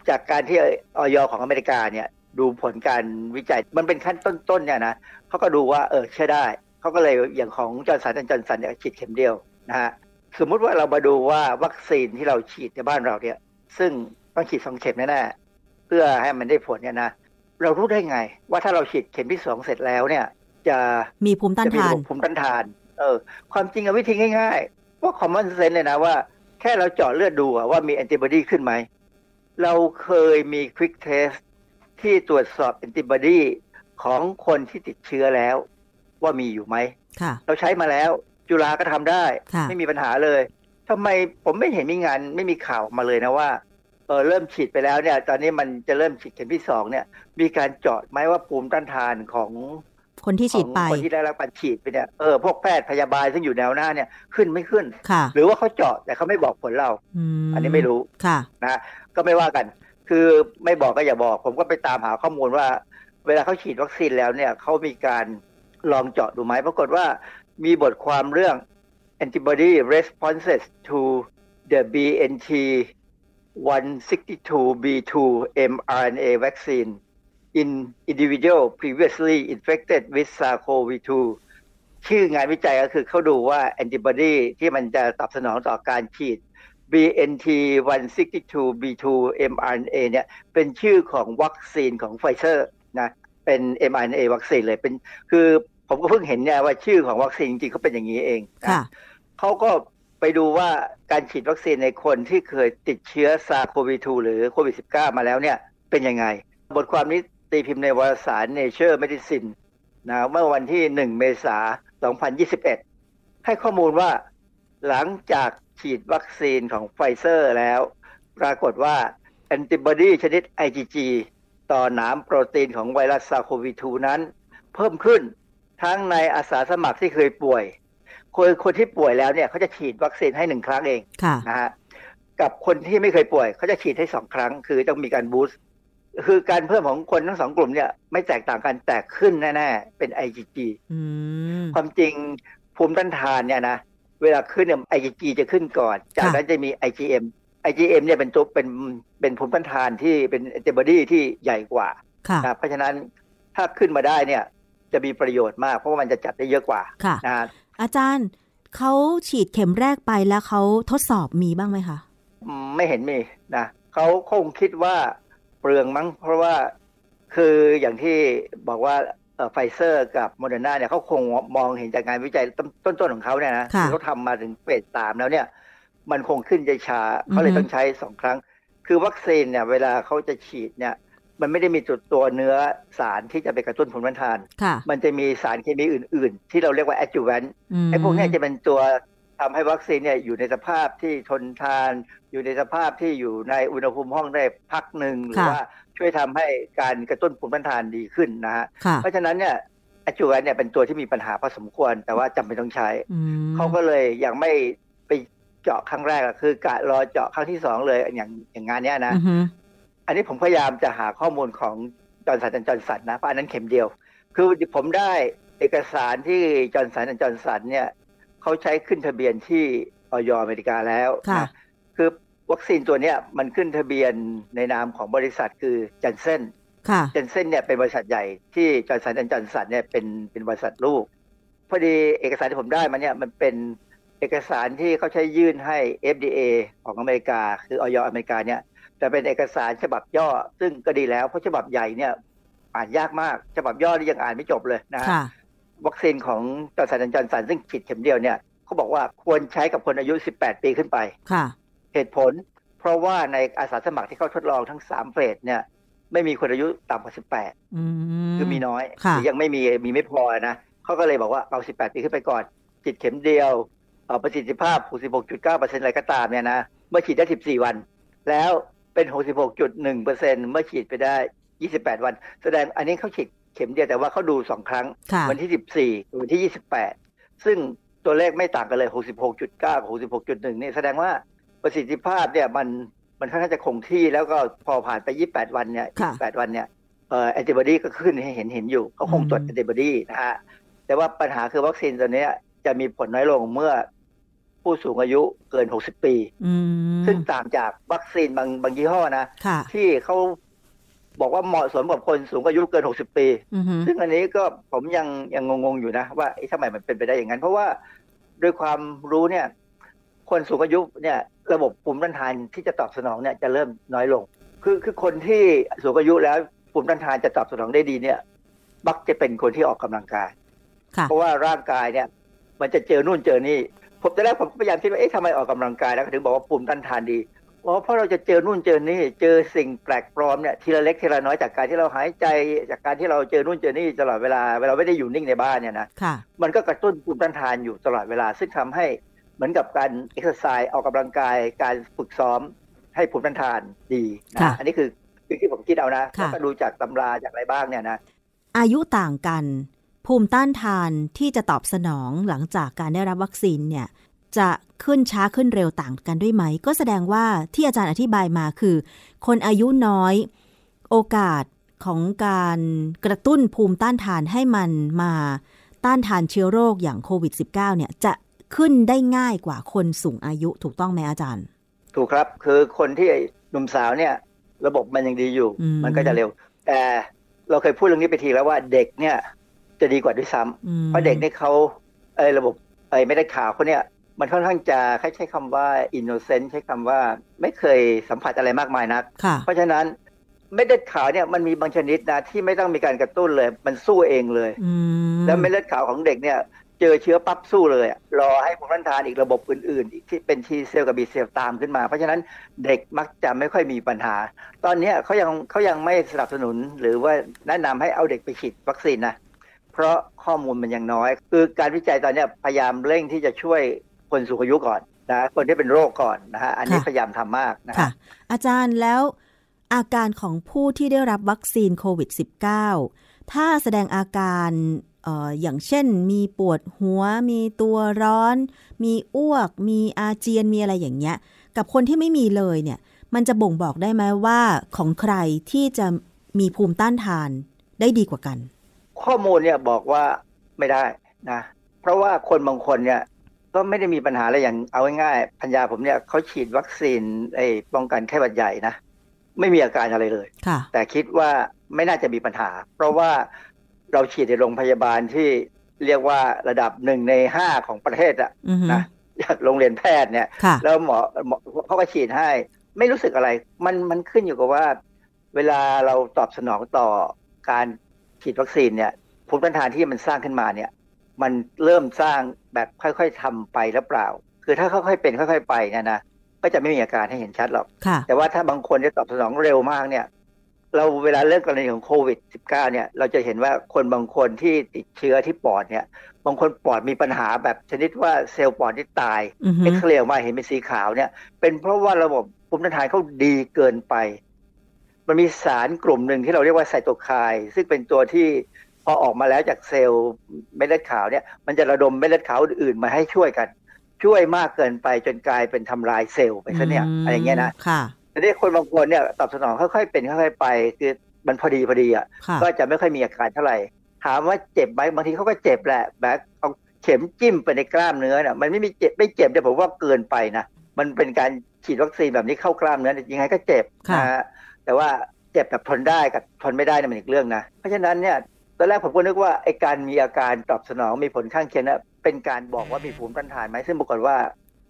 จากการที่อย.ของอเมริกาเนี่ยดูผลการวิจัยมันเป็นขั้นต้นๆเนี่ยนะเขาก็ดูว่าเออเชื่อได้เขาก็เลยอย่างของจอร์นสันจอร์นสันเนี่ยฉีดเข็มเดียวนะฮะสมมุติว่าเรามาดูว่าวัคซีนที่เราฉีดในบ้านเราเนี่ยซึ่ง ต้องฉีดสองเข็มแน่ๆเพื่อให้มันได้ผลเนี่ยนะเรารู้ได้ไง ว่าถ้าเราฉีดเข็มที่สองเสร็จแล้วเนี่ย จะมีภูมิต้านทานจะมีระบบภูมิต้านทาน เออ ความจริงอะวิธีง่ายๆว่า common sense เลยนะว่าแค่เราเจาะเลือดดูอะว่ามีแอนติบอดีขึ้นไหม เราเคยมี quick test ที่ตรวจสอบแอนติบอดีของคนที่ติดเชื้อแล้ว ว่ามีอยู่ไหมค่ะเราใช้มาแล้ว จุฬาก็ทำได้ค่ะไม่มีปัญหาเลยทำไมผมไม่เห็นมีงานไม่มีข่าวออกมาเลยนะว่า เออเริ่มฉีดไปแล้วเนี่ย ตอนนี้มันจะเริ่มฉีดเข็มที่สองเนี่ย มีการเจาะไหมว่าภูมิต้านทานของคนที่ฉีดไปของคนที่ได้รับการฉีดไปเนี่ยเออพวกแพทย์พยาบาลซึ่งอยู่แนวหน้าเนี่ยขึ้นไม่ขึ้นค่ะหรือว่าเขาเจาะแต่เขาไม่บอกผลเรามอันนี้ไม่รู้ค่ะนะก็ไม่ว่ากัน คือไม่บอกก็อย่าบอก ผมก็ไปตามหาข้อมูลว่า เวลาเขาฉีดวัคซีนแล้วเนี่ยเขามีการลองเจาะดูไหมปรากฏว่ามีบทความเรื่อง antibody responses to the BNT 162b2 mRNA vaccine in individual previously infected with SARS-CoV-2 ชื่องานวิจัยก็คือเขาดูว่าแอนติบอดีที่มันจะตอบสนองต่อการฉีด BNT 162 B2 mRNA เนี่ยเป็นชื่อของวัคซีนของไฟเซอร์นะเป็น mRNA วัคซีนเลยเป็นคือผมก็เพิ่งเห็นเนี่ยว่าชื่อของวัคซีนจริงๆเขาเป็นอย่างนี้เองนะค่ะเขาก็ ไปดูว่าการฉีดวัคซีนในคนที่เคยติดเชื้อ SARS-CoV-2หรือโควิด -19 มาแล้วเนี่ยเป็นยังไง บทความนี้ตีพิมพ์ในวารสาร Nature Medicine นะเมื่อวันที่ 1 เมษายน 2021 ให้ข้อมูลว่าหลังจากฉีดวัคซีนของไฟเซอร์แล้ว ปรากฏว่าแอนติบอดีชนิด IgG ต่อหนามโปรตีนของไวรัส SARS-CoV-2นั้น เพิ่มขึ้นทั้งในอาสาสมัครที่เคยป่วย คนคนที่ป่วยแล้วเนี่ยเขาจะฉีดวัคซีนให้หนึ่งครั้งเองค่ะนะฮะกับคนที่ไม่เคยป่วยเขาจะฉีดให้สองครั้ง คือต้องมีการ boost คือการเพิ่มของคนทั้งสองกลุ่มเนี่ย ไม่แตกต่างกันแต่ขึ้นแน่ๆเป็น IgG อืมความจริงภูมิต้านทานเนี่ยนะเวลาขึ้นเนี่ย IgG จะขึ้นก่อน จากนั้นจะมี IgM IgM เนี่ยเป็นตัวเป็นเป็นภูมิต้านทานที่เป็นแอนติบอดีที่ใหญ่กว่าค่ะนะเพราะฉะนั้นถ้าขึ้นมาได้เนี่ยจะมีประโยชน์มาก เพราะว่ามันจะจับได้เยอะกว่าค่ะนะ อาจารย์เขาฉีดเข็มแรกไปแล้วเขาทดสอบมีบ้างไหมคะไม่เห็นมีนะเขาคงคิดว่าเปลืองมั้ง เพราะว่าคืออย่างที่บอกว่าไฟเซอร์กับโมเดอร์นาเนี่ยเขาคงมองเห็นจากงานวิจัยต้นๆของเขาเนี่ยนะค่ะที่เขาทำมาถึง phase สามแล้วเนี่ย มันคงขึ้นใจช้าอือฮึเขาเลยต้องใช้สองครั้ง คือวัคซีนเนี่ย เวลาเขาจะฉีดเนี่ย มันไม่ได้มีจุดตัวเนื้อสารที่จะไปกระตุ้นภูมิต้านทานค่ะมันจะมีสารเคมีอื่น ๆ ที่เราเรียกว่า adjuvant อืมไอ้พวกเนี้ยจะเป็นตัวทำให้วัคซีนเนี่ยอยู่ในสภาพที่ทนทาน อยู่ในสภาพที่อยู่ในอุณหภูมิห้องได้พักหนึ่งหรือค่ะว่าช่วยทำให้การกระตุ้นภูมิต้านทานดีขึ้นนะฮะค่ะเพราะฉะนั้นเนี่ย adjuvant เนี่ยเป็นตัวที่มีปัญหาพอสมควร แต่ว่าจำเป็นต้องใช้อืมเขาก็เลยยังไม่ไปเจาะครั้งแรกอะคือ กะรอเจาะครั้งที่สองเลยอย่างอย่างงานเนี้ยนะ อือฮึอันนี้ผมพยายามจะหาข้อมูลของจอห์นสันจอห์นสันนะเพราะอันนั้นเข็มเดียว คือผมได้เอกสารที่จอห์นสันจอห์นสันเนี่ยเขาใช้ขึ้นทะเบียนที่อย.อเมริกาแล้วค่ะนะคือวัคซีนตัวเนี้ยมันขึ้นทะเบียนในนามของบริษัทคือแจนเซ่นค่ะแจนเซ่นเนี่ยเป็นบริษัทใหญ่ที่จอห์นสันจอห์นสันเนี่ยเป็นเป็นบริษัทลูก พอดีเอกสารที่ผมได้มาเนี่ยมันเป็นเอกสารที่เขาใช้ยื่นให้ FDA ของอเมริกา คืออย.อเมริกาเนี่ย แต่เป็นเอกสารฉบับย่อ ซึ่งก็ดีแล้ว เพราะฉบับใหญ่เนี่ยอ่านยากมาก ฉบับย่อนี่ยังอ่านไม่จบเลยนะฮะค่ะวัคซีนของจอห์นสันจอห์นสันซึ่งฉีดเข็มเดียวเนี่ยเขาบอกว่าควรใช้กับคนอายุ 18 ปีขึ้นไปค่ะ เหตุผล เพราะว่าในอาสาสมัครที่เขาทดลองทั้ง 3 phase เนี่ยไม่มีคนอายุต่ำกว่า 18อืมคือมีน้อยค่ะหรือยังไม่มีมีไม่พอนะเขาก็เลยบอกว่าเอา 18 ปีขึ้นไปก่อนฉีดเข็มเดียวเอ่อประสิทธิภาพ 66.9%อะไรก็ตามเนี่ยนะเมื่อฉีดได้ 14 วัน แล้ว เป็น 66.1%เมื่อฉีดไปได้ 28 วัน แสดงอันนี้เขาฉีดเข็มเดียวแต่ว่าเขาดู2ครั้งค่ะวันที่ 14กับวันที่ 28 ซึ่งตัวเลขไม่ต่างกันเลย 66.9 กับ 66.1นี่แสดงว่าประสิทธิภาพเนี่ยมันมันค่อนข้างจะคงที่แล้วก็พอผ่านไป 28 วันเนี่ยค่ะ28 วันเนี่ยเอ่อแอนติบอดีก็ขึ้นให้เห็นเห็นอยู่เขาคงตรวจอืมแอนติบอดีนะฮะแต่ว่าปัญหาคือวัคซีนตัวเนี้ยจะมีผลน้อยลงเมื่อ ผู้สูงอายุเกิน 60 ปีอืมซึ่งต่างจากวัคซีนบางบางยี่ห้อนะค่ะที่เขาบอกว่าเหมาะสมกับคนสูงอายุเกิน 60 ปีอือฮึซึ่งอันนี้ก็ผมยังยังงงๆอยู่นะ ว่าเอ๊ะทำไมมันเป็นไปได้อย่างนั้น เพราะว่าด้วยความรู้เนี่ย คนสูงอายุเนี่ย ระบบภูมิต้านทานที่จะตอบสนองเนี่ยจะเริ่มน้อยลง คือคือคนที่สูงอายุแล้วภูมิต้านทานจะตอบสนองได้ดีเนี่ยมักจะเป็นคนที่ออกกำลังกายค่ะเพราะว่าร่างกายเนี่ย มันจะเจอนู่นเจอนี่ ผมแต่แรกผมก็พยายามคิดว่าเอ๊ะทำไมออกกำลังกายแล้วถึงบอกว่าภูมิต้านทานดีเพราะเพราะเราจะเจอนู่นเจอนี่เจอสิ่งแปลกปลอมเนี่ยทีละเล็กทีละน้อยจากการที่เราหายใจจากการที่เราเจอนู่นเจอนี่ตลอดเวลาเวลาไม่ได้อยู่นิ่งในบ้านเนี่ยนะค่ะมันก็กระตุ้นภูมิต้านทานอยู่ตลอดเวลา ซึ่งทำให้เหมือนกับการเอ็กซ์ไซส์ออกกำลังกาย การฝึกซ้อมให้ภูมิต้านทานดีนะค่ะอันนี้คือคือที่ผมคิดเอานะค่ะแล้วก็ดูจากตำราจากอะไรบ้างเนี่ยนะอายุต่างกัน ภูมิต้านทานที่จะตอบสนองหลังจากการได้รับวัคซีนเนี่ยจะขึ้นช้าขึ้นเร็วต่างกันด้วยไหม ก็แสดงว่าที่อาจารย์อธิบายมาคือ คนอายุน้อย โอกาสของการกระตุ้นภูมิต้านทานให้มันมาต้านทานเชื้อโรคอย่างโควิด -19 เนี่ยจะขึ้นได้ง่ายกว่าคนสูงอายุถูกต้องไหมอาจารย์ ถูกครับคือคนที่หนุ่มสาวเนี่ย ระบบมันยังดีอยู่อืมมันก็จะเร็ว แต่เราเคยพูดเรื่องนี้ไปทีแล้วว่าเด็กเนี่ย จะดีกว่าด้วยซ้ำอืมเพราะเด็กเนี่ยเขาไอ้ระบบไอ้เม็ดเลือดขาวเขาเนี่ยมันค่อนข้างจะใช้คำว่า innocent ใช้คำว่าไม่เคยสัมผัสอะไรมากมายนักค่ะเพราะฉะนั้นเม็ดเลือดขาวเนี่ยมันมีบางชนิดนะที่ไม่ต้องมีการกระตุ้นเลย มันสู้เองเลยอืมแล้วเม็ดเลือดขาวของเด็กเนี่ย เจอเชื้อปั๊บสู้เลยอะรอให้ภูมิต้านทานอีกระบบอื่นๆ อีกที่เป็น T cell กับ B cell ตามขึ้นมา เพราะฉะนั้นเด็กมักจะไม่ค่อยมีปัญหา ตอนเนี้ยเขายังเขายังไม่สนับสนุนหรือว่าแนะนำให้เอาเด็กไปฉีดวัคซีนนะ เพราะข้อมูลมันยังน้อย คือการวิจัยตอนเนี้ยพยายามเร่งที่จะช่วยคนสูงอายุก่อนนะคนที่เป็นโรคก่อนนะฮะอันนี้ค่ะพยายามทำมากนะค่ะฮะอาจารย์แล้วอาการของผู้ที่ได้รับวัคซีนโควิด -19 ถ้าแสดงอาการเอออย่างเช่นมีปวดหัว มีตัวร้อน มีอ้วก มีอาเจียนมีอะไรอย่างเงี้ย กับคนที่ไม่มีเลยเนี่ย มันจะบ่งบอกได้ไหมว่าของใครที่จะมีภูมิต้านทานได้ดีกว่ากัน ข้อมูลเนี่ยบอกว่าไม่ได้นะเพราะว่าคนบางคนเนี่ยก็ไม่ได้มีปัญหาอะไรอย่างเอาง่ายๆพัญญาผมเนี่ยเขาฉีดวัคซีนไอ้ป้องกันไข้หวัดใหญ่นะไม่มีอาการอะไรเลยค่ะแต่คิดว่าไม่น่าจะมีปัญหา เพราะว่าเราฉีดในโรงพยาบาลที่เรียกว่าระดับหนึ่งในห้าของประเทศอะอือฮึนะจากโรงเรียนแพทย์เนี่ยค่ะแล้วหมอหมอเขาก็ฉีดให้ ไม่รู้สึกอะไร มันมันขึ้นอยู่กับว่า เวลาเราตอบสนองต่อการ ฉีดวัคซีนเนี่ยภูมิต้านทานที่มันสร้างขึ้นมาเนี่ย มันเริ่มสร้างแบบค่อยๆทำไปหรือเปล่า คือถ้าค่อยๆเป็นค่อย ๆ ไปเนี่ยนะก็จะไม่มีอาการให้เห็นชัดหรอกค่ะแต่ว่าถ้าบางคนจะตอบสนองเร็วมากเนี่ย เราเวลาเรื่องกรณีของโควิด -19 เนี่ย เราจะเห็นว่าคนบางคนที่ติดเชื้อที่ปอดเนี่ย บางคนปอดมีปัญหาแบบชนิดว่าเซลล์ปอดที่ตายอือฮึเอ็กซเรย์ออกมาเห็นเป็นสีขาวเนี่ย เป็นเพราะว่าระบบภูมิต้านทานเขาดีเกินไป มันมีสารกลุ่มหนึ่งที่เราเรียกว่าไซโตไคน์ซึ่งเป็นตัวที่พอออกมาแล้วจากเซลล์เม็ดเลือดขาวเนี่ยมันจะระดมเม็ดเลือดขาวอื่นๆมาให้ช่วยกัน ช่วยมากเกินไปจนกลายเป็นทำลายเซลล์ไปซะเนี่ยอะไรอย่างเงี้ยนะค่ะแต่นี่คนบางคนเนี่ยตอบสนองค่อยๆเป็นค่อยๆไป คือมันพอดีพอดีอะค่ะก็จะไม่ค่อยมีอาการเท่าไหร่ถามว่าเจ็บไหมบางทีเขาก็เจ็บแหละแบบเอาเข็มจิ้มไปในกล้ามเนื้อเนี่ยมันไม่มีเจ็บไม่เจ็บแต่ผมว่าเกินไปนะมันเป็นการฉีดวัคซีนแบบนี้เข้ากล้ามเนื้อเนี่ยยังไงก็เจ็บค่ะนะฮะ แต่ว่าเจ็บแบบทนได้กับทนไม่ได้เนี่ยมันอีกเรื่องนะ เพราะฉะนั้นเนี่ยตอนแรกผมก็นึกว่าไอ้การมีอาการตอบสนองมีผลข้างเคียงเนี่ยเป็นการบอกว่ามีภูมิต้านทานไหมซึ่งปรากฏว่า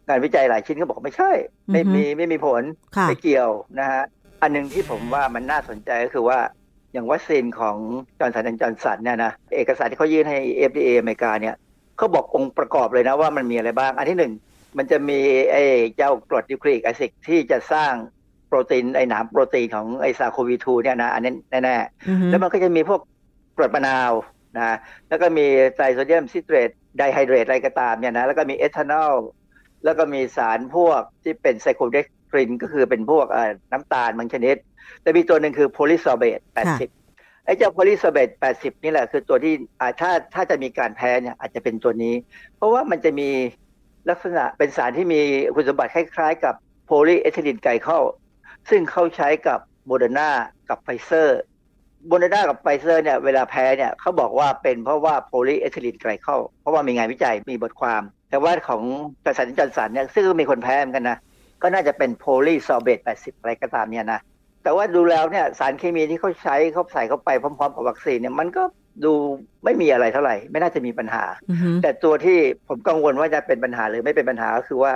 งานวิจัยหลายชิ้นก็บอกไม่ใช่ ไม่อือฮึมีไม่มีผลค่ะไม่เกี่ยวนะฮะอันหนึ่งที่ผมว่ามันน่าสนใจก็คือว่าอย่างวัคซีนของจอห์นสันจอห์นสันเนี่ยนะเอกสารที่เขายื่นให้ FDA อเมริกาเนี่ยเขาบอกองค์ประกอบเลยนะว่ามันมีอะไรบ้าง อันที่หนึ่งมันจะมีไอ้เจ้ากรด nucleic acid ที่จะสร้าง โปรตีนไอ้หนามโปรตีนของไอ้ SARS-CoV-2เนี่ยนะอันนี้แน่ๆอือฮึแล้วมันก็จะมีพวกกรดมะนาวนะแล้วก็มีtrisodium citrate dihydrate อะไรก็ตามเนี่ยนะแล้วก็มีเอทานอลแล้วก็มีสารพวกที่เป็น cyclodextrin ก็คือเป็นพวกเอ่อน้ำตาลบางชนิด แต่มีตัวหนึ่งคือ polysorbate 80 ไอ้เจ้า polysorbate 80 นี่แหละคือตัวที่อ่าถ้าถ้าจะมีการแพ้เนี่ยอาจจะเป็นตัวนี้ เพราะว่ามันจะมีลักษณะเป็นสารที่มีคุณสมบัติคล้ายๆ กับ polyethylene glycol ซึ่งเขาใช้กับโมเดอร์นากับไฟเซอร์โมเดอร์นากับไฟเซอร์เนี่ยเวลาแพ้เนี่ยเขาบอกว่าเป็นเพราะว่า polyethylene glycol เพราะว่ามีงานวิจัยมีบทความ แต่ว่าของ Johnson Johnson เนี่ยซึ่งก็มีคนแพ้เหมือนกันนะ ก็น่าจะเป็น polysorbate 80 อะไรก็ตามเนี่ยนะ แต่ว่าดูแล้วเนี่ยสารเคมีที่เขาใช้เขาใส่เข้าไปพร้อม ๆ กับวัคซีนเนี่ยมันก็ดูไม่มีอะไรเท่าไหร่ ไม่น่าจะมีปัญหาอือฮึแต่ตัวที่ผมกังวลว่าจะเป็นปัญหาหรือไม่เป็นปัญหาก็คือว่า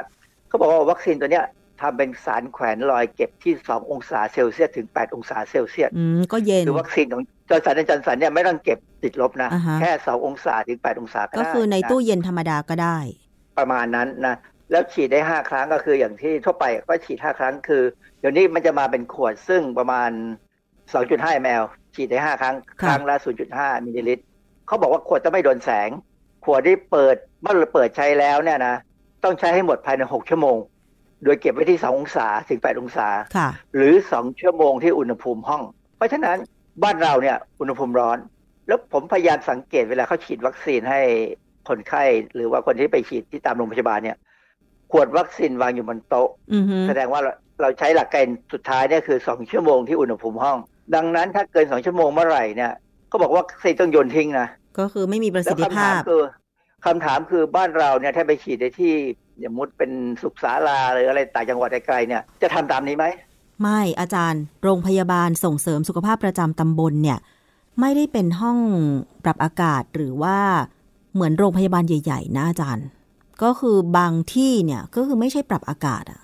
เขาบอกว่าวัคซีนตัวเนี้ย ทำเป็นสารแขวนลอยเก็บที่ 2 องศาเซลเซียสถึง 8 องศาเซลเซียสอืมก็เย็นคือวัคซีนของJohnson และ Johnson เนี่ยไม่ต้องเก็บติดลบนะอ่าฮะแค่ 2 องศาถึง 8 องศาก็ก็ได้คือในนะตู้เย็นธรรมดาก็ได้ ประมาณนั้นนะ แล้วฉีดได้ 5 ครั้งก็คืออย่างที่ทั่วไปก็ฉีด 5 ครั้งคือ เดี๋ยวนี้มันจะมาเป็นขวดซึ่งประมาณ 2.5 ml ฉีดได้ 5 ครั้ง ครั้งละ 0.5 มิลลิลิตรเขาบอกว่าขวดจะไม่โดนแสง ขวดที่เปิดเมื่อเราเปิดใช้แล้วเนี่ยนะ ต้องใช้ให้หมดภายใน 6 ชั่วโมง โดยเก็บไว้ที่ 2 องศาถึง 8 องศาค่ะหรือ 2 ชั่วโมงที่อุณหภูมิห้อง เพราะฉะนั้นบ้านเราเนี่ยอุณหภูมิร้อน แล้วผมพยายามสังเกตเวลาเขาฉีดวัคซีนให้คนไข้ หรือว่าคนที่ไปฉีดที่ตามโรงพยาบาลเนี่ย ขวดวัคซีนวางอยู่บนโต๊ะอือฮึแสดงว่าเราเราใช้หลักเกณฑ์สุดท้ายเนี่ยคือ 2 ชั่วโมงที่อุณหภูมิห้อง ดังนั้นถ้าเกิน 2 ชั่วโมงเมื่อไหร่เนี่ยก็บอกว่าวัคซีนต้องโยนทิ้งนะ ก็คือไม่มีประแล้สิวทธิคำภาถามพคือคำถามคือบ้านเราเนี่ยถ้าไปฉีดในที่ อย่างมุดเป็นสุขศาลาหรืออะไรต่างจังหวัดไกลๆเนี่ยจะทำตามนี้ไหมไม่อาจารย์ โรงพยาบาลส่งเสริมสุขภาพประจำตำบลเนี่ย ไม่ได้เป็นห้องปรับอากาศหรือว่าเหมือนโรงพยาบาลใหญ่ ๆ นะอาจารย์ ก็คือบางที่เนี่ยก็คือไม่ใช่ปรับอากาศอะ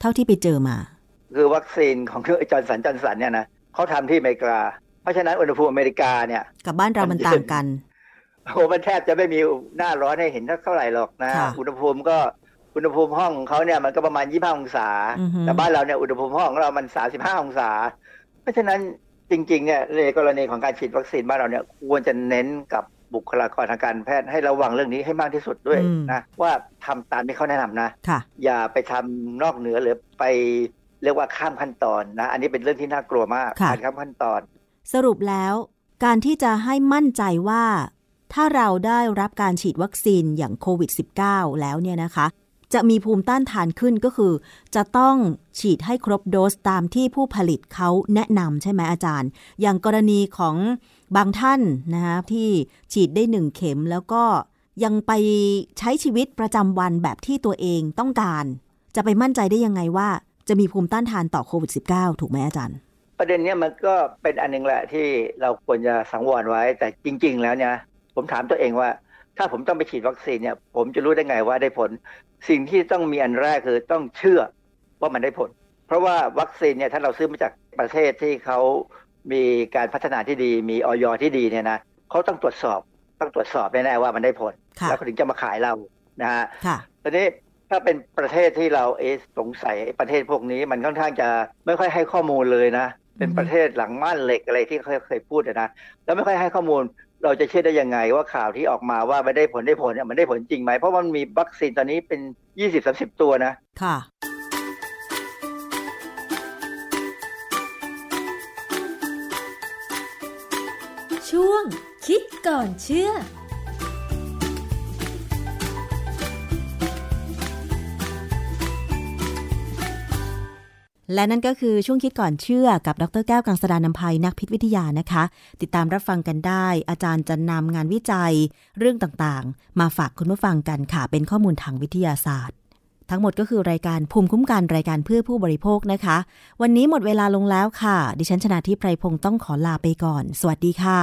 เท่าที่ไปเจอมา คือวัคซีนของจอร์นสันจอร์นสันเนี่ยนะเขาทำที่อเมริกา เพราะฉะนั้นอุณหภูมิอเมริกาเนี่ย กับบ้านเรามันต่างกันโอ้มันแทบจะไม่มีหน้าร้อนให้เห็นเท่าไหร่หรอกนะค่ะอุณหภูมิก็ อุณหภูมิห้องของเขาเนี่ยมันก็ประมาณ25องศาอือฮึแต่บ้านเราเนี่ยอุณหภูมิห้องของเรามัน35องศา เพราะฉะนั้นจริงๆเนี่ยในกรณีของการฉีดวัคซีนบ้านเราเนี่ยควรจะเน้นกับบุคลากรทางการแพทย์ให้ระวังเรื่องนี้ให้มากที่สุดด้วยอืมนะว่าทำตามที่เขาแนะนำนะค่ะอย่าไปทำนอกเหนือหรือไปเรียกว่าข้ามขั้นตอนนะ อันนี้เป็นเรื่องที่น่ากลัวมากค่ะการข้ามขั้นตอน สรุปแล้วการที่จะให้มั่นใจว่า ถ้าเราได้รับการฉีดวัคซีนอย่างโควิด -19 แล้วเนี่ยนะคะ จะมีภูมิต้านทานขึ้นก็คือ จะต้องฉีดให้ครบโดสตามที่ผู้ผลิตเขาแนะนำใช่ไหมอาจารย์ อย่างกรณีของบางท่านนะคะที่ฉีดได้หนึ่งเข็มแล้วก็ยังไปใช้ชีวิตประจำวันแบบที่ตัวเองต้องการ จะไปมั่นใจได้ยังไงว่า จะมีภูมิต้านทานต่อโควิด -19 ถูกไหมอาจารย์ ประเด็นเนี้ยมันก็เป็นอันหนึงแหละที่เราควรจะสังวรไว้ แต่จริง ๆ แล้วเนี่ยผมถามตัวเองว่า ถ้าผมต้องไปฉีดวัคซีนเนี่ย ผมจะรู้ได้ไงว่าได้ผล สิ่งที่ต้องมีอันแรกคือต้องเชื่อว่ามันได้ผล เพราะว่าวัคซีนเนี่ยถ้าเราซื้อมาจากประเทศที่เขามีการพัฒนาที่ดี มีออยที่ดีเนี่ยนะเขาต้องตรวจสอบต้องตรวจสอบแน่ๆว่ามันได้ผลค่ะแล้วเขาถึงจะมาขายเรานะฮะค่ะตอนนี้ถ้าเป็นประเทศที่เราเอะสงสัยไอ้ประเทศพวกนี้มันค่อนข้างจะไม่ค่อยให้ข้อมูลเลยนะ เป็นประเทศหลังม่านเหล็กอะไรที่เคยเคยพูดอะนะแล้วไม่ค่อยให้ข้อมูล เราจะเชื่อได้ยังไงว่าข่าวที่ออกมาว่าไม่ได้ผลได้ผลเนี่ยมันได้ผลจริงไหม เพราะว่ามันมีวัคซีนตอนนี้เป็นยี่สิบสาสิบตัวนะ ค่ะ ช่วงคิดก่อนเชื่อ และนั่นก็คือช่วงคิดก่อนเชื่อกับดรแก้วกังสดานนภัยนักพิษวิทยานะคะ ติดตามรับฟังกันได้ อาจารย์จะนำงานวิจัย เรื่องต่างๆ มาฝากคุณผู้ฟังกันค่ะ เป็นข้อมูลทางวิทยาศาสตร์ ทั้งหมดก็คือรายการภูมิคุ้มกันรายการเพื่อผู้บริโภคนะคะ วันนี้หมดเวลาลงแล้วค่ะ ดิฉันชนะทิพไพรพงศ์ต้องขอลาไปก่อน สวัสดีค่ะ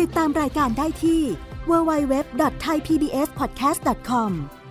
ติดตามรายการได้ที่ www.thaipbspodcast.com